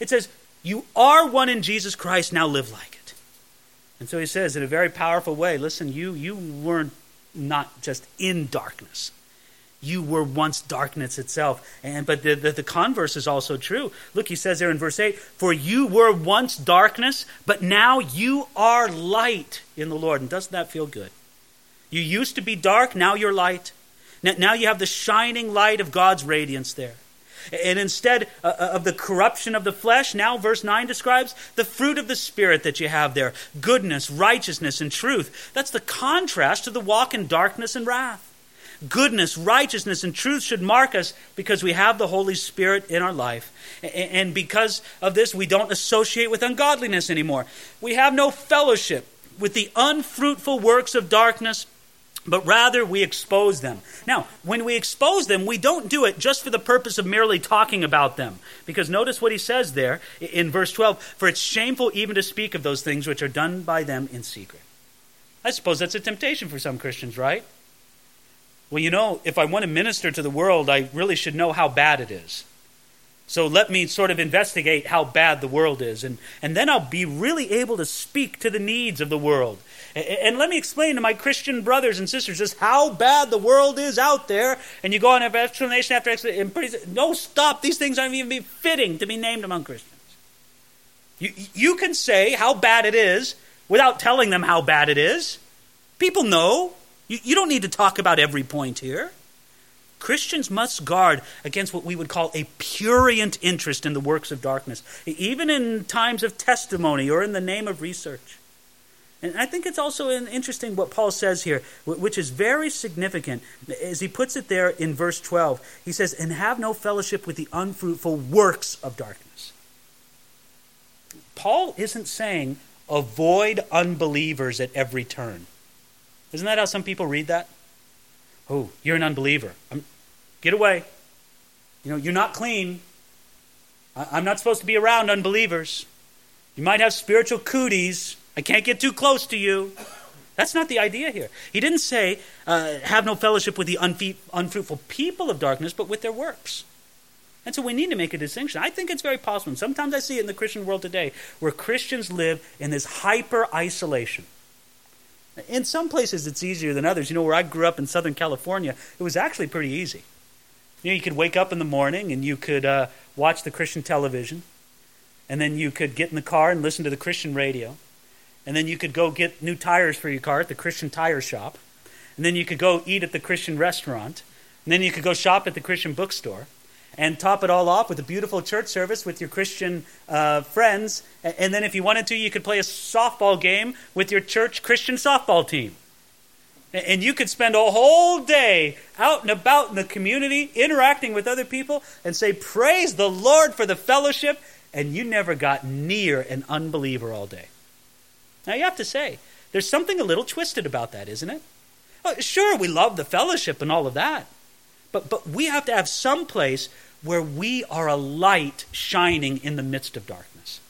It says, You are one in Jesus Christ, now live like it. And so he says in a very powerful way listen, you, you weren't not just in darkness. You were once darkness itself. And but the, the, the converse is also true. Look, he says there in verse 8, For you were once darkness, but now you are light in the Lord. And doesn't that feel good? You used to be dark, now you're light. Now, now you have the shining light of God's radiance there. And instead uh, uh, of the corruption of the flesh, now verse 9 describes the fruit of the Spirit that you have there goodness, righteousness, and truth. That's the contrast to the walk in darkness and wrath. Goodness, righteousness, and truth should mark us because we have the Holy Spirit in our life. And because of this, we don't associate with ungodliness anymore. We have no fellowship with the unfruitful works of darkness but rather we expose them. Now, when we expose them, we don't do it just for the purpose of merely talking about them. Because notice what he says there in verse 12 For it's shameful even to speak of those things which are done by them in secret. I suppose that's a temptation for some Christians, right? Well, you know, if I want to minister to the world, I really should know how bad it is. So let me sort of investigate how bad the world is, and, and then I'll be really able to speak to the needs of the world. And, let me explain to my Christian brothers and sisters just how bad the world is out there. And you go on explanation after explanation, pretty no stop. These things aren't even fitting to be named among Christians. You, you can say how bad it is without telling them how bad it is. People know. You, you don't need to talk about every point here. Christians must guard against what we would call a purient interest in the works of darkness, even in times of testimony or in the name of research. And I think it's also interesting what Paul says here, which is very significant, as he puts it there in verse 12. He says, And have no fellowship with the unfruitful works of darkness. Paul isn't saying avoid unbelievers at every turn. Isn't that how some people read that? Oh, you're an unbeliever. I'm, get away. You know, you're not clean. I, I'm not supposed to be around unbelievers. You might have spiritual cooties. I can't get too close to you. That's not the idea here. He didn't say, uh, have no fellowship with the unfruitful people of darkness, but with their works. And so we need to make a distinction. I think it's very possible. And sometimes I see it in the Christian world today where Christians live in this hyper isolation. In some places, it's easier than others. You know, where I grew up in Southern California, it was actually pretty easy. You know, you could wake up in the morning and you could uh, watch the Christian television, and then you could get in the car and listen to the Christian radio, and then you could go get new tires for your car at the Christian tire shop, and then you could go eat at the Christian restaurant, and then you could go shop at the Christian bookstore, and top it all off with a beautiful church service with your Christian uh, friends. And then, if you wanted to, you could play a softball game with your church Christian softball team. And you could spend a whole day out and about in the community, interacting with other people, and say, Praise the Lord for the fellowship. And you never got near an unbeliever all day. Now, you have to say, there's something a little twisted about that, isn't it? Well, sure, we love the fellowship and all of that. But, but we have to have some place where we are a light shining in the midst of darkness.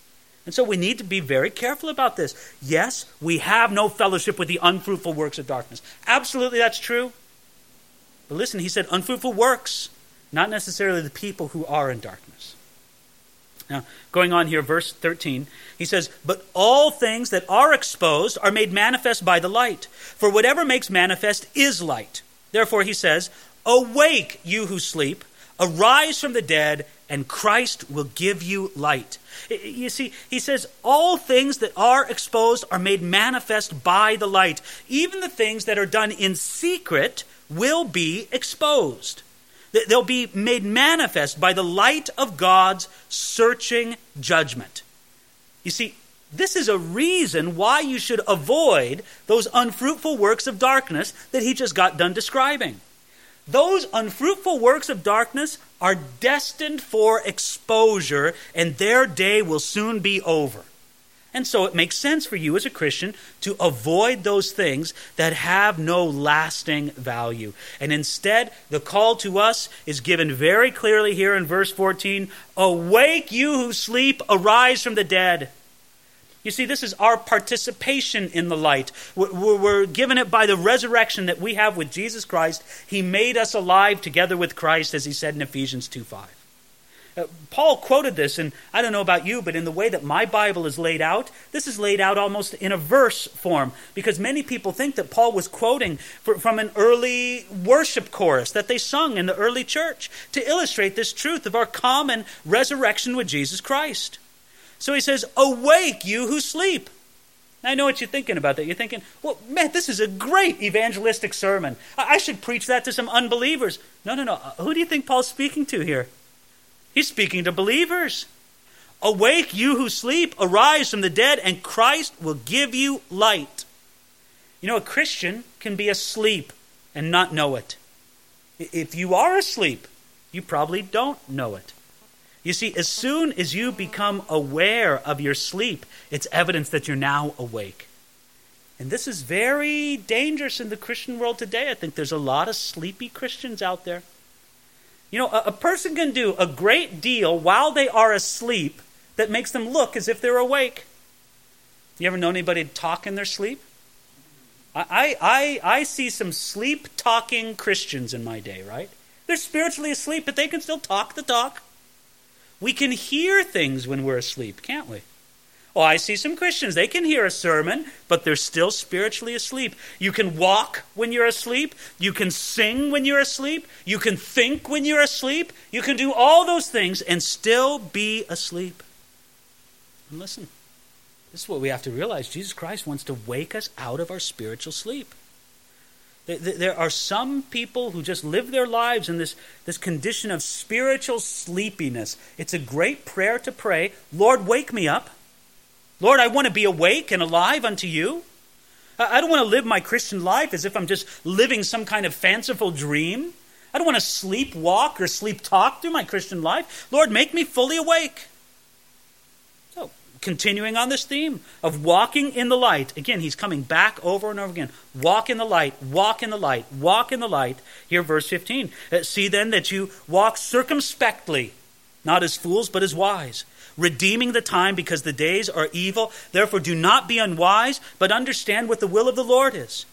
And so we need to be very careful about this. Yes, we have no fellowship with the unfruitful works of darkness. Absolutely, that's true. But listen, he said unfruitful works, not necessarily the people who are in darkness. Now, going on here, verse 13, he says, But all things that are exposed are made manifest by the light. For whatever makes manifest is light. Therefore, he says, Awake, you who sleep Arise from the dead, and Christ will give you light. You see, he says, all things that are exposed are made manifest by the light. Even the things that are done in secret will be exposed. They'll be made manifest by the light of God's searching judgment. You see, this is a reason why you should avoid those unfruitful works of darkness that he just got done describing. Those unfruitful works of darkness are destined for exposure, and their day will soon be over. And so it makes sense for you as a Christian to avoid those things that have no lasting value. And instead, the call to us is given very clearly here in verse 14 Awake, you who sleep, arise from the dead. You see, this is our participation in the light. We're given it by the resurrection that we have with Jesus Christ. He made us alive together with Christ, as he said in Ephesians 2 5. Uh, Paul quoted this, and I don't know about you, but in the way that my Bible is laid out, this is laid out almost in a verse form, because many people think that Paul was quoting for, from an early worship chorus that they sung in the early church to illustrate this truth of our common resurrection with Jesus Christ. So he says, Awake, you who sleep. I know what you're thinking about that. You're thinking, well, man, this is a great evangelistic sermon. I should preach that to some unbelievers. No, no, no. Who do you think Paul's speaking to here? He's speaking to believers. Awake, you who sleep, arise from the dead, and Christ will give you light. You know, a Christian can be asleep and not know it. If you are asleep, you probably don't know it. You see, as soon as you become aware of your sleep, it's evidence that you're now awake. And this is very dangerous in the Christian world today. I think there's a lot of sleepy Christians out there. You know, a, a, person can do a great deal while they are asleep that makes them look as if they're awake. You ever know anybody talk in their sleep? I, I, I see some sleep talking Christians in my day, right? They're spiritually asleep, but they can still talk the talk. We can hear things when we're asleep, can't we? Oh, I see some Christians. They can hear a sermon, but they're still spiritually asleep. You can walk when you're asleep. You can sing when you're asleep. You can think when you're asleep. You can do all those things and still be asleep. And listen, this is what we have to realize. Jesus Christ wants to wake us out of our spiritual sleep. There are some people who just live their lives in this, this condition of spiritual sleepiness. It's a great prayer to pray Lord, wake me up. Lord, I want to be awake and alive unto you. I don't want to live my Christian life as if I'm just living some kind of fanciful dream. I don't want to sleep walk or sleep talk through my Christian life. Lord, make me fully awake. So, continuing on this theme of walking in the light. Again, he's coming back over and over again. Walk in the light, walk in the light, walk in the light. Here, verse 15. Uh, see then that you walk circumspectly, not as fools, but as wise redeeming the time because the days are evil. Therefore, do not be unwise, but understand what the will of the Lord is.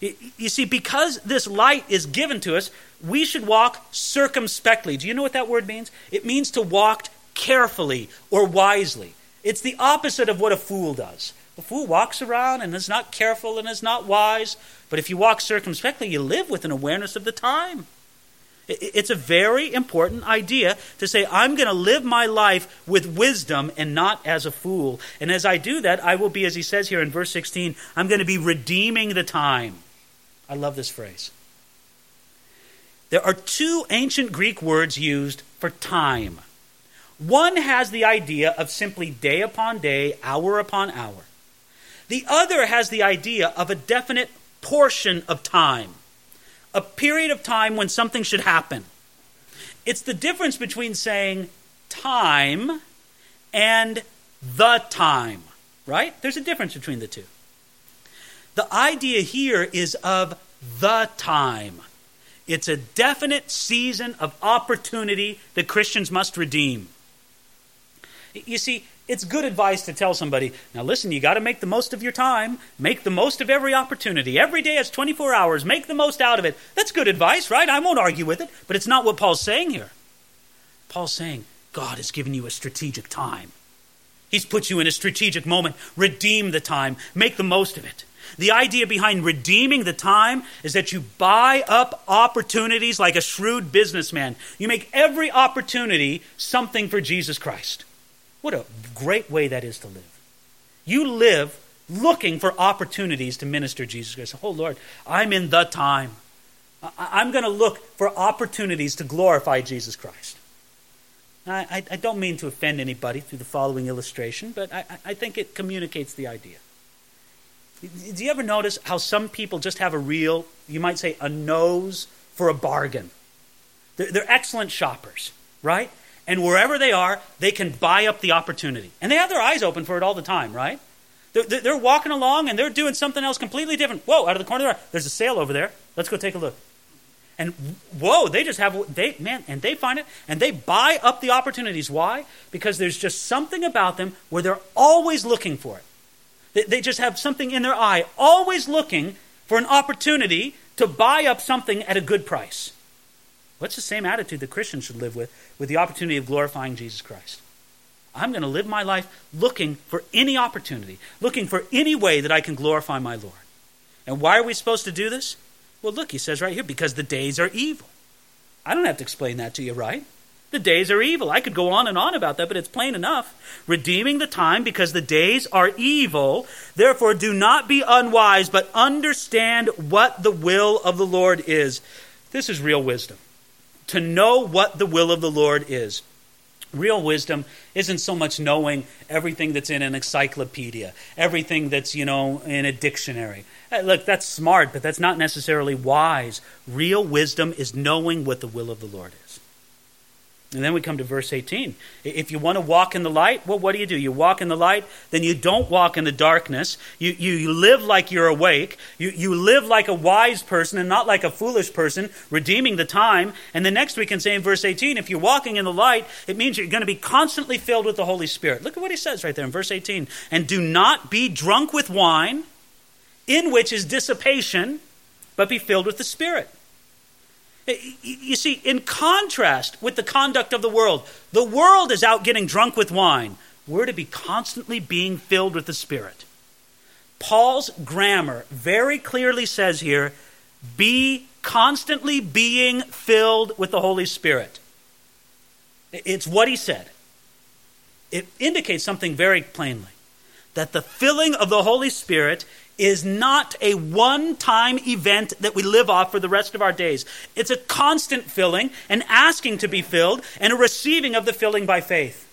You see, because this light is given to us, we should walk circumspectly. Do you know what that word means? It means to walk carefully or wisely. It's the opposite of what a fool does. A fool walks around and is not careful and is not wise. But if you walk circumspectly, you live with an awareness of the time. It's a very important idea to say, I'm going to live my life with wisdom and not as a fool. And as I do that, I will be, as he says here in verse 16, I'm going to be redeeming the time. I love this phrase. There are two ancient Greek words used for time. One has the idea of simply day upon day, hour upon hour. The other has the idea of a definite portion of time a period of time when something should happen. It's the difference between saying time and the time, right? There's a difference between the two. The idea here is of the time. It's a definite season of opportunity that Christians must redeem. You see, it's good advice to tell somebody, now listen, you got to make the most of your time. Make the most of every opportunity. Every day has 24 hours. Make the most out of it. That's good advice, right? I won't argue with it, but it's not what Paul's saying here. Paul's saying, God has given you a strategic time. He's put you in a strategic moment. Redeem the time. Make the most of it. The idea behind redeeming the time is that you buy up opportunities like a shrewd businessman. You make every opportunity something for Jesus Christ. What a great way that is to live. You live looking for opportunities to minister Jesus Christ. Oh, Lord, I'm in the time. I'm going to look for opportunities to glorify Jesus Christ. I, I, don't mean to offend anybody through the following illustration, but I, I think it communicates the idea. Do you ever notice how some people just have a real, you might say, a nose for a bargain? They're, they're excellent shoppers, right? And wherever they are, they can buy up the opportunity. And they have their eyes open for it all the time, right? They're, they're walking along and they're doing something else completely different. Whoa, out of the corner of their eye, there's a sale over there. Let's go take a look. And whoa, they just have, they, man, and they find it and they buy up the opportunities. Why? Because there's just something about them where they're always looking for it. They, they just have something in their eye, always looking for an opportunity to buy up something at a good price. What's the same attitude that Christians should live with with the opportunity of glorifying Jesus Christ? I'm going to live my life looking for any opportunity, looking for any way that I can glorify my Lord. And why are we supposed to do this? Well, look, he says right here, because the days are evil. I don't have to explain that to you, right? The days are evil. I could go on and on about that, but it's plain enough. Redeeming the time because the days are evil. Therefore, do not be unwise, but understand what the will of the Lord is. This is real wisdom to know what the will of the Lord is. Real wisdom isn't so much knowing everything that's in an encyclopedia, everything that's, you know, in a dictionary. Hey, look, that's smart, but that's not necessarily wise. Real wisdom is knowing what the will of the Lord is. And then we come to verse 18. If you want to walk in the light, well, what do you do? You walk in the light, then you don't walk in the darkness. You, you, live like you're awake. You, you live like a wise person and not like a foolish person, redeeming the time. And then next we can say in verse 18, if you're walking in the light, it means you're going to be constantly filled with the Holy Spirit. Look at what he says right there in verse 18. And do not be drunk with wine, in which is dissipation, but be filled with the Spirit. Eh, you see, in contrast with the conduct of the world, the world is out getting drunk with wine. We're to be constantly being filled with the Spirit. Paul's grammar very clearly says here be constantly being filled with the Holy Spirit. It's what he said. It indicates something very plainly that the filling of the Holy Spirit is not a one time event that we live off for the rest of our days. It's a constant filling, an asking to be filled, and a receiving of the filling by faith.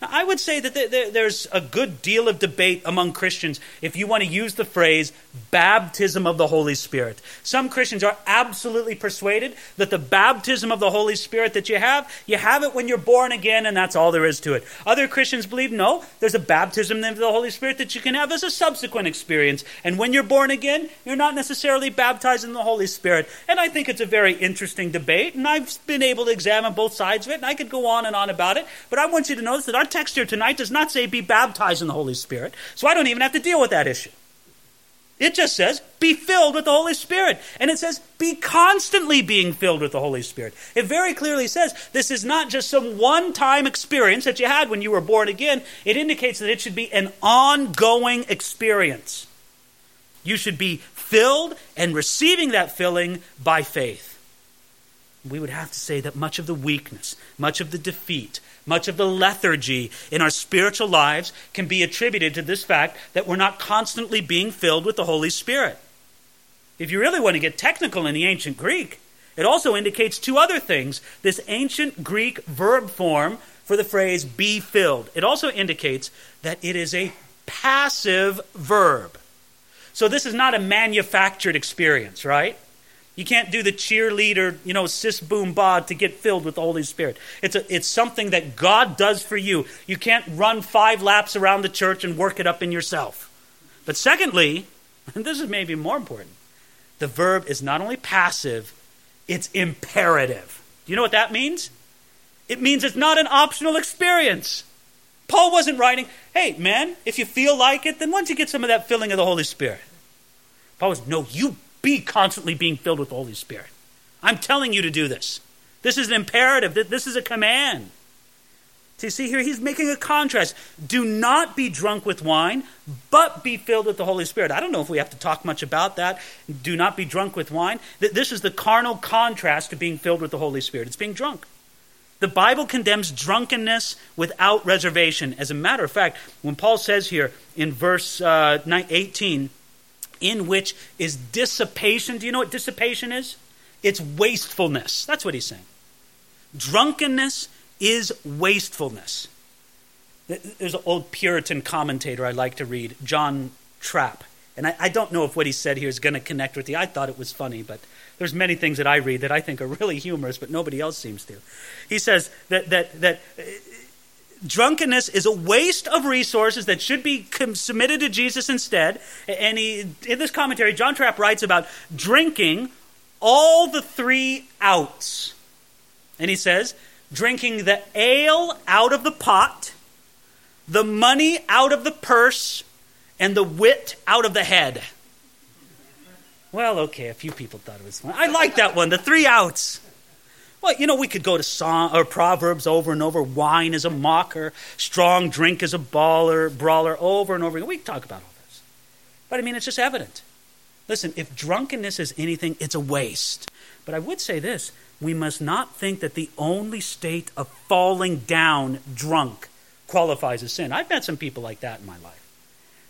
Now, I would say that there's a good deal of debate among Christians if you want to use the phrase baptism of the Holy Spirit. Some Christians are absolutely persuaded that the baptism of the Holy Spirit that you have, you have it when you're born again, and that's all there is to it. Other Christians believe no, there's a baptism of the Holy Spirit that you can have as a subsequent experience. And when you're born again, you're not necessarily baptized in the Holy Spirit. And I think it's a very interesting debate, and I've been able to examine both sides of it, and I could go on and on about it. But I want you to notice that our text here tonight does not say be baptized in the Holy Spirit, so I don't even have to deal with that issue. It just says, be filled with the Holy Spirit. And it says, be constantly being filled with the Holy Spirit. It very clearly says this is not just some one time experience that you had when you were born again. It indicates that it should be an ongoing experience. You should be filled and receiving that filling by faith. We would have to say that much of the weakness, much of the defeat, much of the lethargy in our spiritual lives can be attributed to this fact that we're not constantly being filled with the Holy Spirit. If you really want to get technical in the ancient Greek, it also indicates two other things. This ancient Greek verb form for the phrase be filled. It also indicates that it is a passive verb. So this is not a manufactured experience, right? You can't do the cheerleader, you know, sis boom ba to get filled with the Holy Spirit. It's, a, it's something that God does for you. You can't run five laps around the church and work it up in yourself. But secondly, and this is maybe more important, the verb is not only passive, it's imperative. Do you know what that means? It means it's not an optional experience. Paul wasn't writing, hey, man, if you feel like it, then once you get some of that filling of the Holy Spirit. Paul was, no, you be constantly being filled with the Holy Spirit. I'm telling you to do this. This is an imperative, this is a command. So you see here, he's making a contrast. Do not be drunk with wine, but be filled with the Holy Spirit. I don't know if we have to talk much about that. Do not be drunk with wine. This is the carnal contrast to being filled with the Holy Spirit. It's being drunk. The Bible condemns drunkenness without reservation. As a matter of fact, when Paul says here in verse uh, 18, in which is dissipation. Do you know what dissipation is? It's wastefulness. That's what he's saying. Drunkenness is wastefulness. There's an old Puritan commentator I like to read, John Trapp. And I, I don't know if what he said here is going to connect with you. I thought it was funny, but there's many things that I read that I think are really humorous, but nobody else seems to. He says that, that, that uh, drunkenness is a waste of resources that should be submitted to Jesus instead. And he, in this commentary, John Trapp writes about drinking all the three outs. And he says, drinking the ale out of the pot, the money out of the purse, and the wit out of the head. Well, okay, a few people thought it was fun. I like that one, the three outs. Well, you know, we could go to song or Proverbs over and over. Wine is a mocker, strong drink is a baller, brawler, over and over again. We talk about all this. But I mean, it's just evident. Listen, if drunkenness is anything, it's a waste. But I would say this we must not think that the only state of falling down drunk qualifies as sin. I've met some people like that in my life.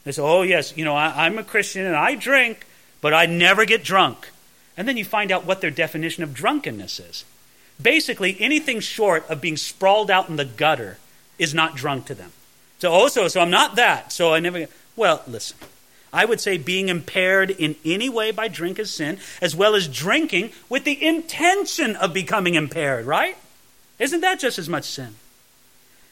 They say, oh, yes, you know, I, I'm a Christian and I drink, but I never get drunk. And then you find out what their definition of drunkenness is. Basically anything short of being sprawled out in the gutter is not drunk to them. So, oh, so, so I'm not that. So I never. Well, listen. I would say being impaired in any way by drink is sin, as well as drinking with the intention of becoming impaired, right? Isn't that just as much sin?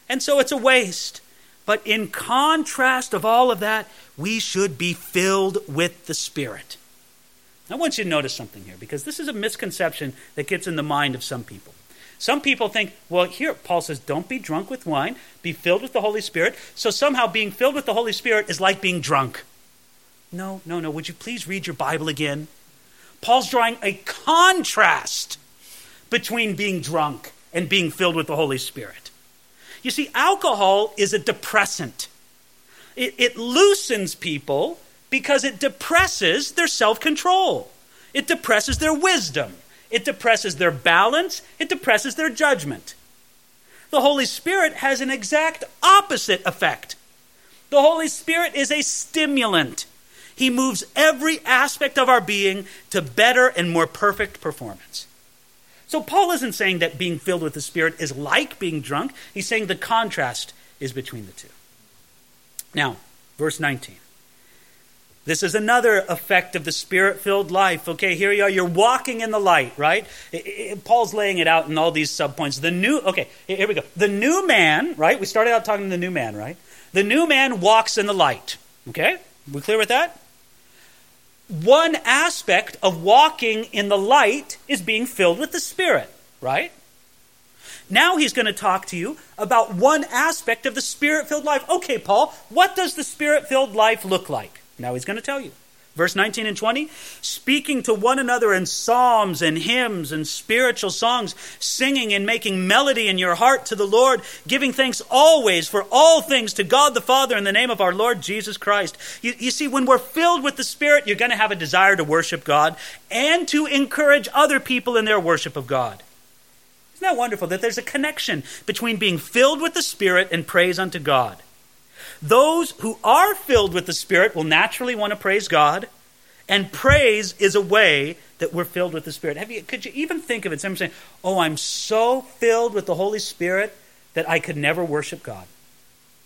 And so it's a waste. But in contrast of all of that, we should be filled with the Spirit. I want you to notice something here because this is a misconception that gets in the mind of some people. Some people think, well, here, Paul says, don't be drunk with wine, be filled with the Holy Spirit. So somehow being filled with the Holy Spirit is like being drunk. No, no, no. Would you please read your Bible again? Paul's drawing a contrast between being drunk and being filled with the Holy Spirit. You see, alcohol is a depressant, it, it loosens people because it depresses their self control, it depresses their wisdom, it depresses their balance, it depresses their judgment. The Holy Spirit has an exact opposite effect. The Holy Spirit is a stimulant. He moves every aspect of our being to better and more perfect performance. So, Paul isn't saying that being filled with the Spirit is like being drunk. He's saying the contrast is between the two. Now, verse 19. This is another effect of the spirit filled life. Okay, here you are. You're walking in the light, right? It, it, Paul's laying it out in all these subpoints. The new, okay, here we go. The new man, right? We started out talking to the new man, right? The new man walks in the light. Okay? We clear with that? One aspect of walking in the light is being filled with the Spirit, right? Now he's going to talk to you about one aspect of the spirit filled life. Okay, Paul, what does the spirit filled life look like? Now he's going to tell you. Verse 19 and 20 speaking to one another in psalms and hymns and spiritual songs, singing and making melody in your heart to the Lord, giving thanks always for all things to God the Father in the name of our Lord Jesus Christ. You, you see, when we're filled with the Spirit, you're going to have a desire to worship God and to encourage other people in their worship of God. Isn't that wonderful that there's a connection between being filled with the Spirit and praise unto God? Those who are filled with the Spirit will naturally want to praise God, and praise is a way that we're filled with the Spirit. Have you, could you even think of it? Someone saying, Oh, I'm so filled with the Holy Spirit that I could never worship God.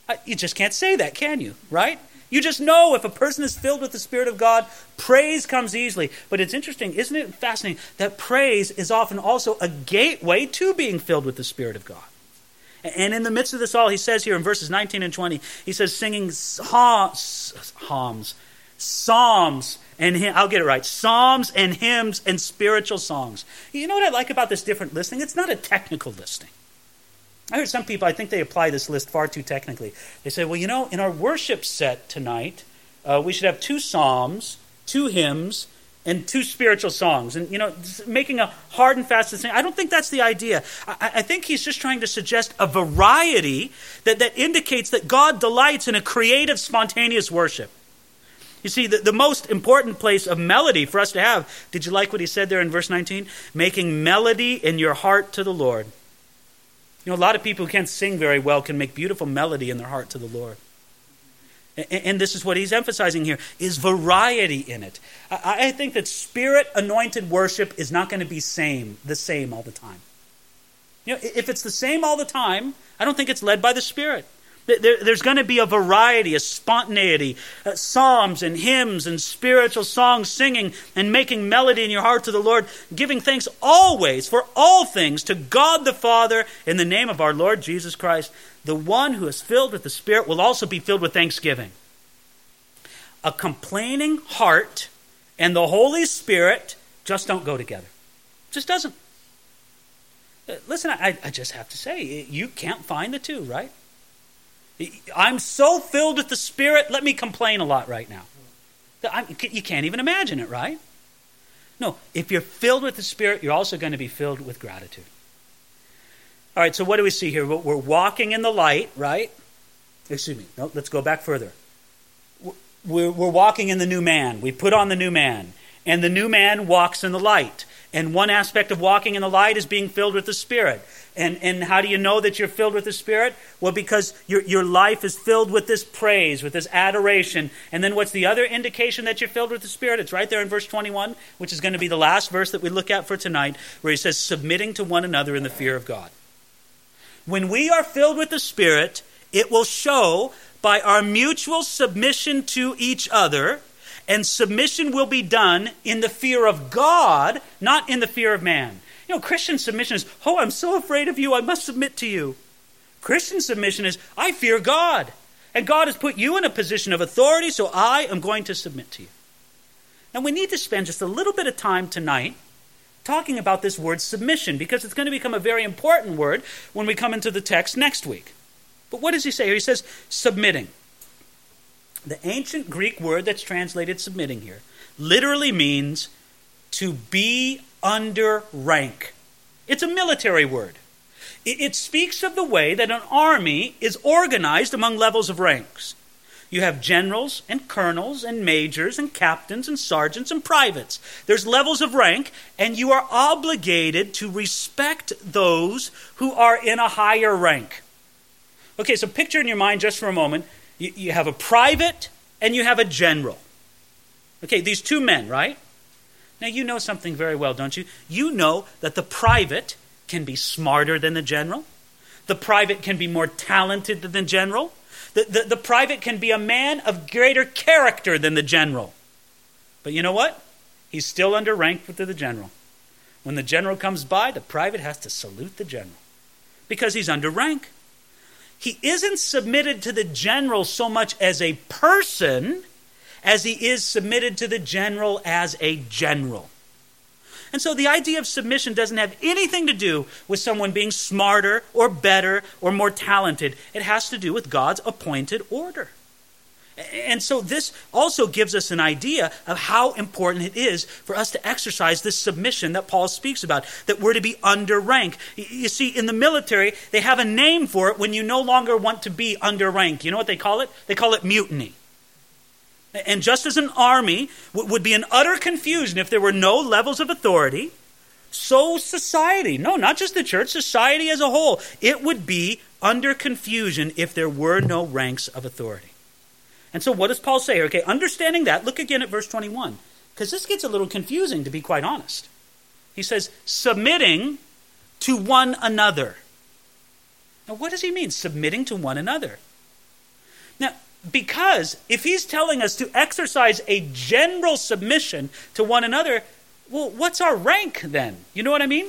Uh, you just can't say that, can you? Right? You just know if a person is filled with the Spirit of God, praise comes easily. But it's interesting, isn't it fascinating, that praise is often also a gateway to being filled with the Spirit of God. And in the midst of this all, he says here in verses 19 and 20, he says, singing psalms, psalms, and I'll get it right, psalms and hymns and spiritual songs. You know what I like about this different listing? It's not a technical listing. I heard some people, I think they apply this list far too technically. They say, well, you know, in our worship set tonight, uh, we should have two psalms, two hymns, and two spiritual songs and you know making a hard and fast thing i don't think that's the idea. I, I, think he's just trying to suggest a variety that, that indicates that god delights in a creative spontaneous worship. You see the, the most important place of melody for us to have did you like what he said there in verse 19 making melody in your heart to the lord. You know a lot of people who can't sing very well can make beautiful melody in their heart to the lord and this is what he's emphasizing here is variety in it. I think that spirit anointed worship is not going to be same the same all the time. You know if it's the same all the time i don't think it's led by the spirit there's going to be a variety, a spontaneity, uh, psalms and hymns and spiritual songs, singing and making melody in your heart to the Lord, giving thanks always for all things to God the Father in the name of our Lord Jesus Christ the one who is filled with the Spirit will also be filled with thanksgiving. A complaining heart and the Holy Spirit just don't go together. Just doesn't. Uh, listen, I, I just have to say, you can't find the two, right? I'm so filled with the Spirit, let me complain a lot right now. You can't even imagine it, right? No, if you're filled with the Spirit, you're also going to be filled with gratitude. All right, so what do we see here? We're walking in the light, right? Excuse me. No, let's go back further. We're, we're walking in the new man. We put on the new man. And the new man walks in the light. And one aspect of walking in the light is being filled with the Spirit. And, and how do you know that you're filled with the Spirit? Well, because your, your life is filled with this praise, with this adoration. And then what's the other indication that you're filled with the Spirit? It's right there in verse 21, which is going to be the last verse that we look at for tonight, where he says, submitting to one another in the fear of God. When we are filled with the Spirit, it will show by our mutual submission to each other, and submission will be done in the fear of God, not in the fear of man. Know, Christian submission is, oh, I'm so afraid of you, I must submit to you. Christian submission is, I fear God. And God has put you in a position of authority, so I am going to submit to you. Now, we need to spend just a little bit of time tonight talking about this word submission because it's going to become a very important word when we come into the text next week. But what does he say here? He says submitting. The ancient Greek word that's translated submitting here literally means to be under rank. It's a military word. It, speaks of the way that an army is organized among levels of ranks. You have generals and colonels and majors and captains and sergeants and privates. There's levels of rank, and you are obligated to respect those who are in a higher rank. Okay, so picture in your mind just for a moment you, have a private and you have a general. Okay, these two men, right? Now, you know something very well, don't you? You know that the private can be smarter than the general, the private can be more talented than the general, the, the, the private can be a man of greater character than the general. But you know what? He's still under rank with the general. When the general comes by, the private has to salute the general because he's under rank. He isn't submitted to the general so much as a person as he is submitted to the general as a general. And so the idea of submission doesn't have anything to do with someone being smarter or better or more talented. It has to do with God's appointed order. And so this also gives us an idea of how important it is for us to exercise this submission that Paul speaks about, that we're to be under rank. You see, in the military, they have a name for it when you no longer want to be under rank. You know what they call it? They call it mutiny. And just as an army would be in utter confusion if there were no levels of authority, so society, no, not just the church, society as a whole, it would be under confusion if there were no ranks of authority. And so, what does Paul say? Here? Okay, understanding that, look again at verse 21, because this gets a little confusing, to be quite honest. He says, submitting to one another. Now, what does he mean, submitting to one another? Now, because if he's telling us to exercise a general submission to one another, well, what's our rank then? You know what I mean?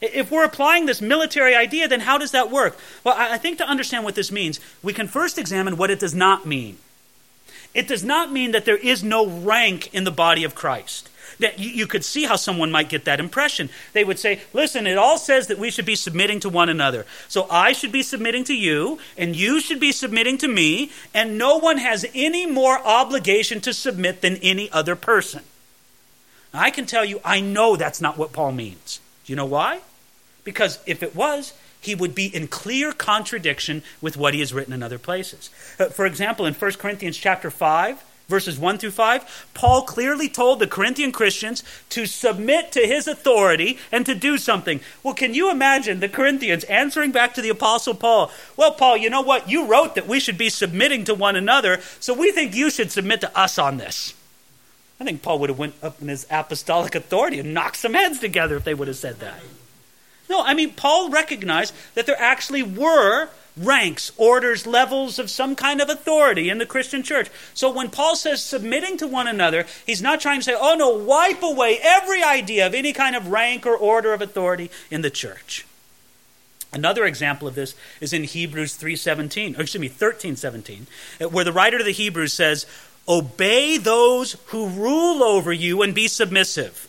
If we're applying this military idea, then how does that work? Well, I think to understand what this means, we can first examine what it does not mean. It does not mean that there is no rank in the body of Christ. That you, you, could see how someone might get that impression. They would say, listen, it all says that we should be submitting to one another. So I should be submitting to you, and you should be submitting to me, and no one has any more obligation to submit than any other person. Now, I can tell you, I know that's not what Paul means. Do you know why? Because if it was, he would be in clear contradiction with what he has written in other places. Uh, for example, in 1 Corinthians chapter 5, verses 1 through 5, Paul clearly told the Corinthian Christians to submit to his authority and to do something. Well, can you imagine the Corinthians answering back to the Apostle Paul? Well, Paul, you know what? You wrote that we should be submitting to one another, so we think you should submit to us on this. I think Paul would have went up in his apostolic authority and knocked some heads together if they would have said that. No, I mean, Paul recognized that there actually were ranks, orders, levels of some kind of authority in the Christian church. So when Paul says submitting to one another, he's not trying to say, oh no, wipe away every idea of any kind of rank or order of authority in the church. Another example of this is in Hebrews 3:17, or excuse me, 13:17, where the writer to the Hebrews says, "Obey those who rule over you and be submissive."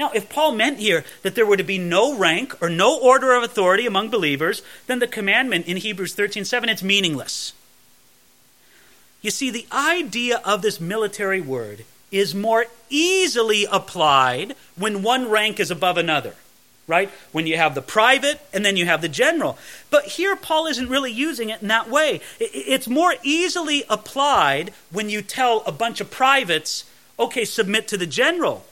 Now, if Paul meant here that there were to be no rank or no order of authority among believers, then the commandment in Hebrews 13:7 it's meaningless. You see, the idea of this military word is more easily applied when one rank is above another, right? When you have the private and then you have the general. But here, Paul isn't really using it in that way. It's more easily applied when you tell a bunch of privates, okay, submit to the general.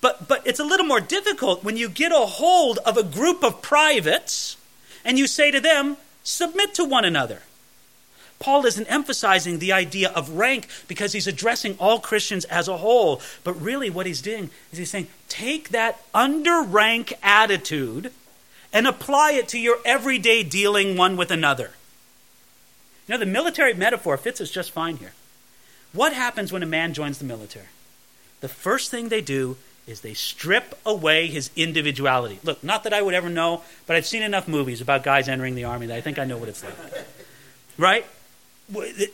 But, but it's a little more difficult when you get a hold of a group of privates and you say to them, Submit to one another. Paul isn't emphasizing the idea of rank because he's addressing all Christians as a whole. But really, what he's doing is he's saying, take that under rank attitude and apply it to your everyday dealing one with another. You know, the military metaphor fits us just fine here. What happens when a man joins the military? The first thing they do is they strip away his individuality. Look, not that I would ever know, but I've seen enough movies about guys entering the army that I think I know what it's like. Right?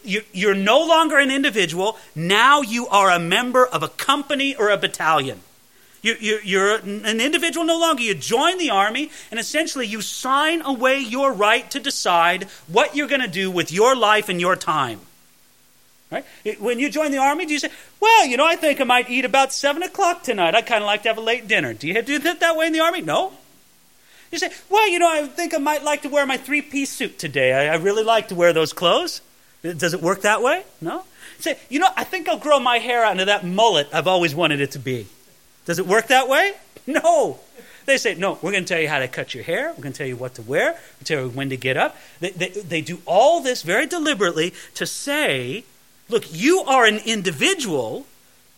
You're no longer an individual. Now you are a member of a company or a battalion. You're an individual no longer. You join the army, and essentially you sign away your right to decide what you're going to do with your life and your time. Right? When you join the army, do you say, well, you know, I think I might eat about 7 o'clock tonight. I'd kind of like to have a late dinner. Do you do that that way in the army? No. You say, well, you know, I think I might like to wear my three piece suit today. I, I really like to wear those clothes. Does it work that way? No? Say, you know, I think I'll grow my hair out into that mullet I've always wanted it to be. Does it work that way? No. They say, no, we're going to tell you how to cut your hair. We're going to tell you what to wear. We'll tell you when to get up. They, they, they do all this very deliberately to say, look, you are an individual,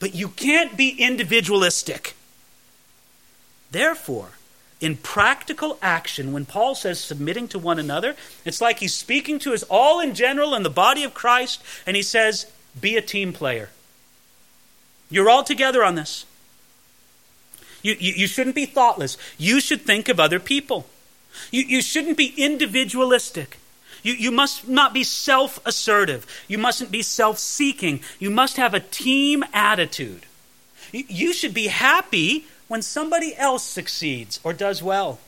but you can't be individualistic. Therefore, in practical action, when Paul says submitting to one another, it's like he's speaking to us all in general in the body of Christ, and he says, be a team player. You're all together on this. You, you, you shouldn't be thoughtless. You should think of other people. You, you shouldn't be individualistic. You, you must not be self assertive. You mustn't be self seeking. You must have a team attitude. You, you should be happy when somebody else succeeds or does well.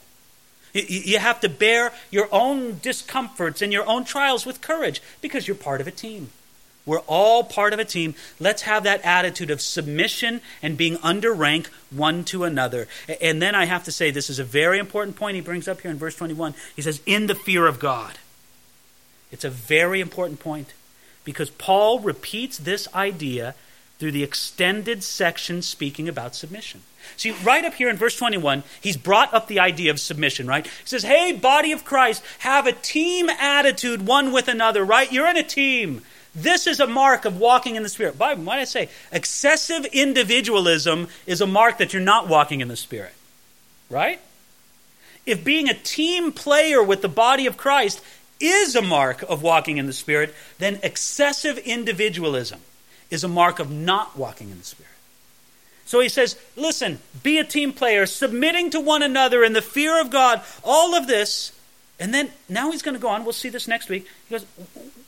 You have to bear your own discomforts and your own trials with courage because you're part of a team. We're all part of a team. Let's have that attitude of submission and being under rank one to another. And then I have to say, this is a very important point he brings up here in verse 21. He says, in the fear of God. It's a very important point because Paul repeats this idea through the extended section speaking about submission. See, right up here in verse 21, he's brought up the idea of submission, right? He says, Hey, body of Christ, have a team attitude one with another, right? You're in a team. This is a mark of walking in the Spirit. Why did I say excessive individualism is a mark that you're not walking in the Spirit, right? If being a team player with the body of Christ is a mark of walking in the Spirit, then excessive individualism is a mark of not walking in the Spirit. So he says, listen, be a team player, submitting to one another in the fear of God, all of this. And then now he's going to go on. We'll see this next week. He goes,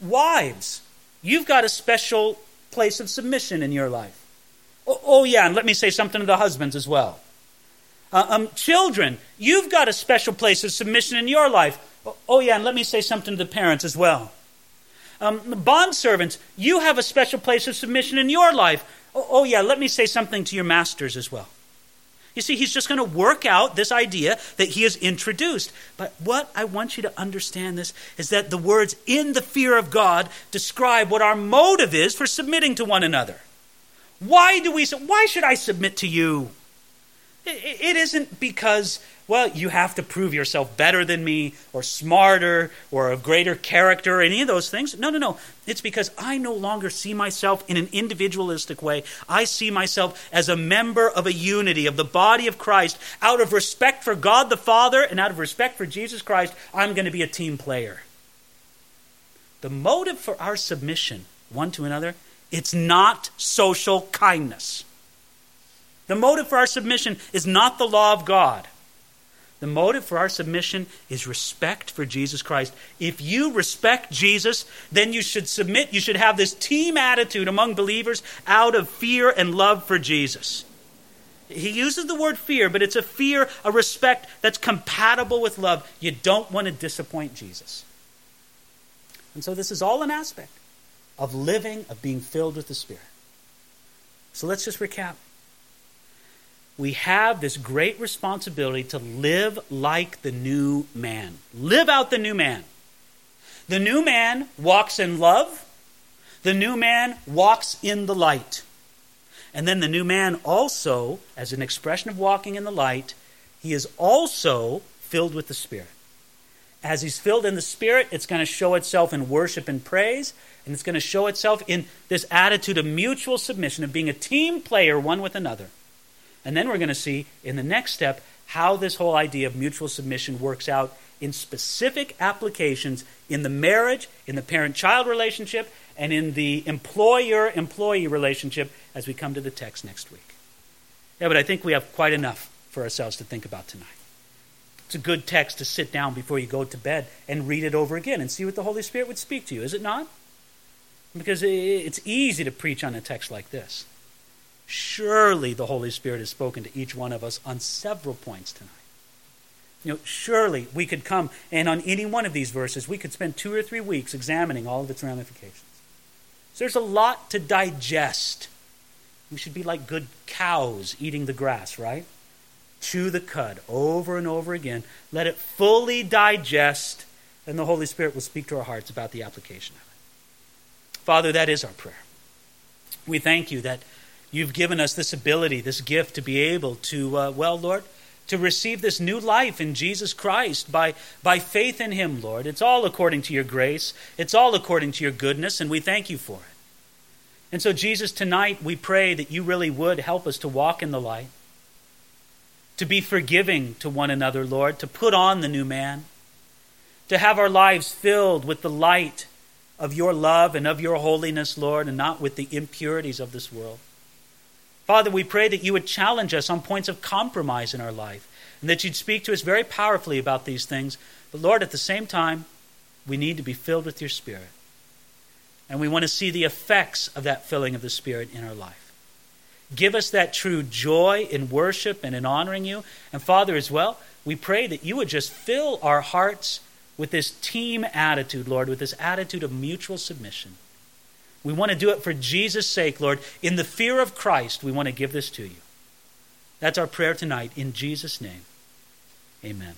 Wives, you've got a special place of submission in your life. Oh, oh yeah, and let me say something to the husbands as well. Uh, um, children, you've got a special place of submission in your life. Oh, yeah, and let me say something to the parents as well. Um, bond servants, you have a special place of submission in your life. Oh, oh, yeah, let me say something to your masters as well. You see, he's just going to work out this idea that he has introduced. But what I want you to understand this is that the words in the fear of God describe what our motive is for submitting to one another. Why do we why should I submit to you? It isn't because well, you have to prove yourself better than me, or smarter, or of greater character, or any of those things. No, no, no. It's because I no longer see myself in an individualistic way. I see myself as a member of a unity, of the body of Christ. Out of respect for God the Father and out of respect for Jesus Christ, I'm going to be a team player. The motive for our submission, one to another, it's not social kindness. The motive for our submission is not the law of God. The motive for our submission is respect for Jesus Christ. If you respect Jesus, then you should submit. You should have this team attitude among believers out of fear and love for Jesus. He uses the word fear, but it's a fear, a respect that's compatible with love. You don't want to disappoint Jesus. And so this is all an aspect of living, of being filled with the Spirit. So let's just recap we have this great responsibility to live like the new man. Live out the new man. The new man walks in love. The new man walks in the light. And then the new man also, as an expression of walking in the light, he is also filled with the Spirit. as he's filled in the Spirit, it's going to show itself in worship and praise, and it's going to show itself in this attitude of mutual submission, of being a team player one with another. And then we're going to see in the next step how this whole idea of mutual submission works out in specific applications in the marriage, in the parent child relationship, and in the employer employee relationship as we come to the text next week. Yeah, but I think we have quite enough for ourselves to think about tonight. It's a good text to sit down before you go to bed and read it over again and see what the Holy Spirit would speak to you, is it not? Because it's easy to preach on a text like this. Surely the Holy Spirit has spoken to each one of us on several points tonight. You know, surely we could come and on any one of these verses, we could spend two or three weeks examining all of its ramifications. So there's a lot to digest. We should be like good cows eating the grass, right? Chew the cud over and over again. Let it fully digest, and the Holy Spirit will speak to our hearts about the application of it. Father, that is our prayer. We thank you that you've given us this ability, this gift to be able to, uh, well, Lord, to receive this new life in Jesus Christ by, by faith in Him, Lord. It's all according to your grace, it's all according to your goodness, and we thank you for it. And so, Jesus, tonight we pray that you really would help us to walk in the light, to be forgiving to one another, Lord, to put on the new man, to have our lives filled with the light of your love and of your holiness, Lord, and not with the impurities of this world. Father, we pray that you would challenge us on points of compromise in our life and that you'd speak to us very powerfully about these things. But Lord, at the same time, we need to be filled with your Spirit. And we want to see the effects of that filling of the Spirit in our life. Give us that true joy in worship and in honoring you. And Father, as well, we pray that you would just fill our hearts with this team attitude, Lord, with this attitude of mutual submission. We want to do it for Jesus' sake, Lord. In the fear of Christ, we want to give this to you. That's our prayer tonight. In Jesus' name, amen.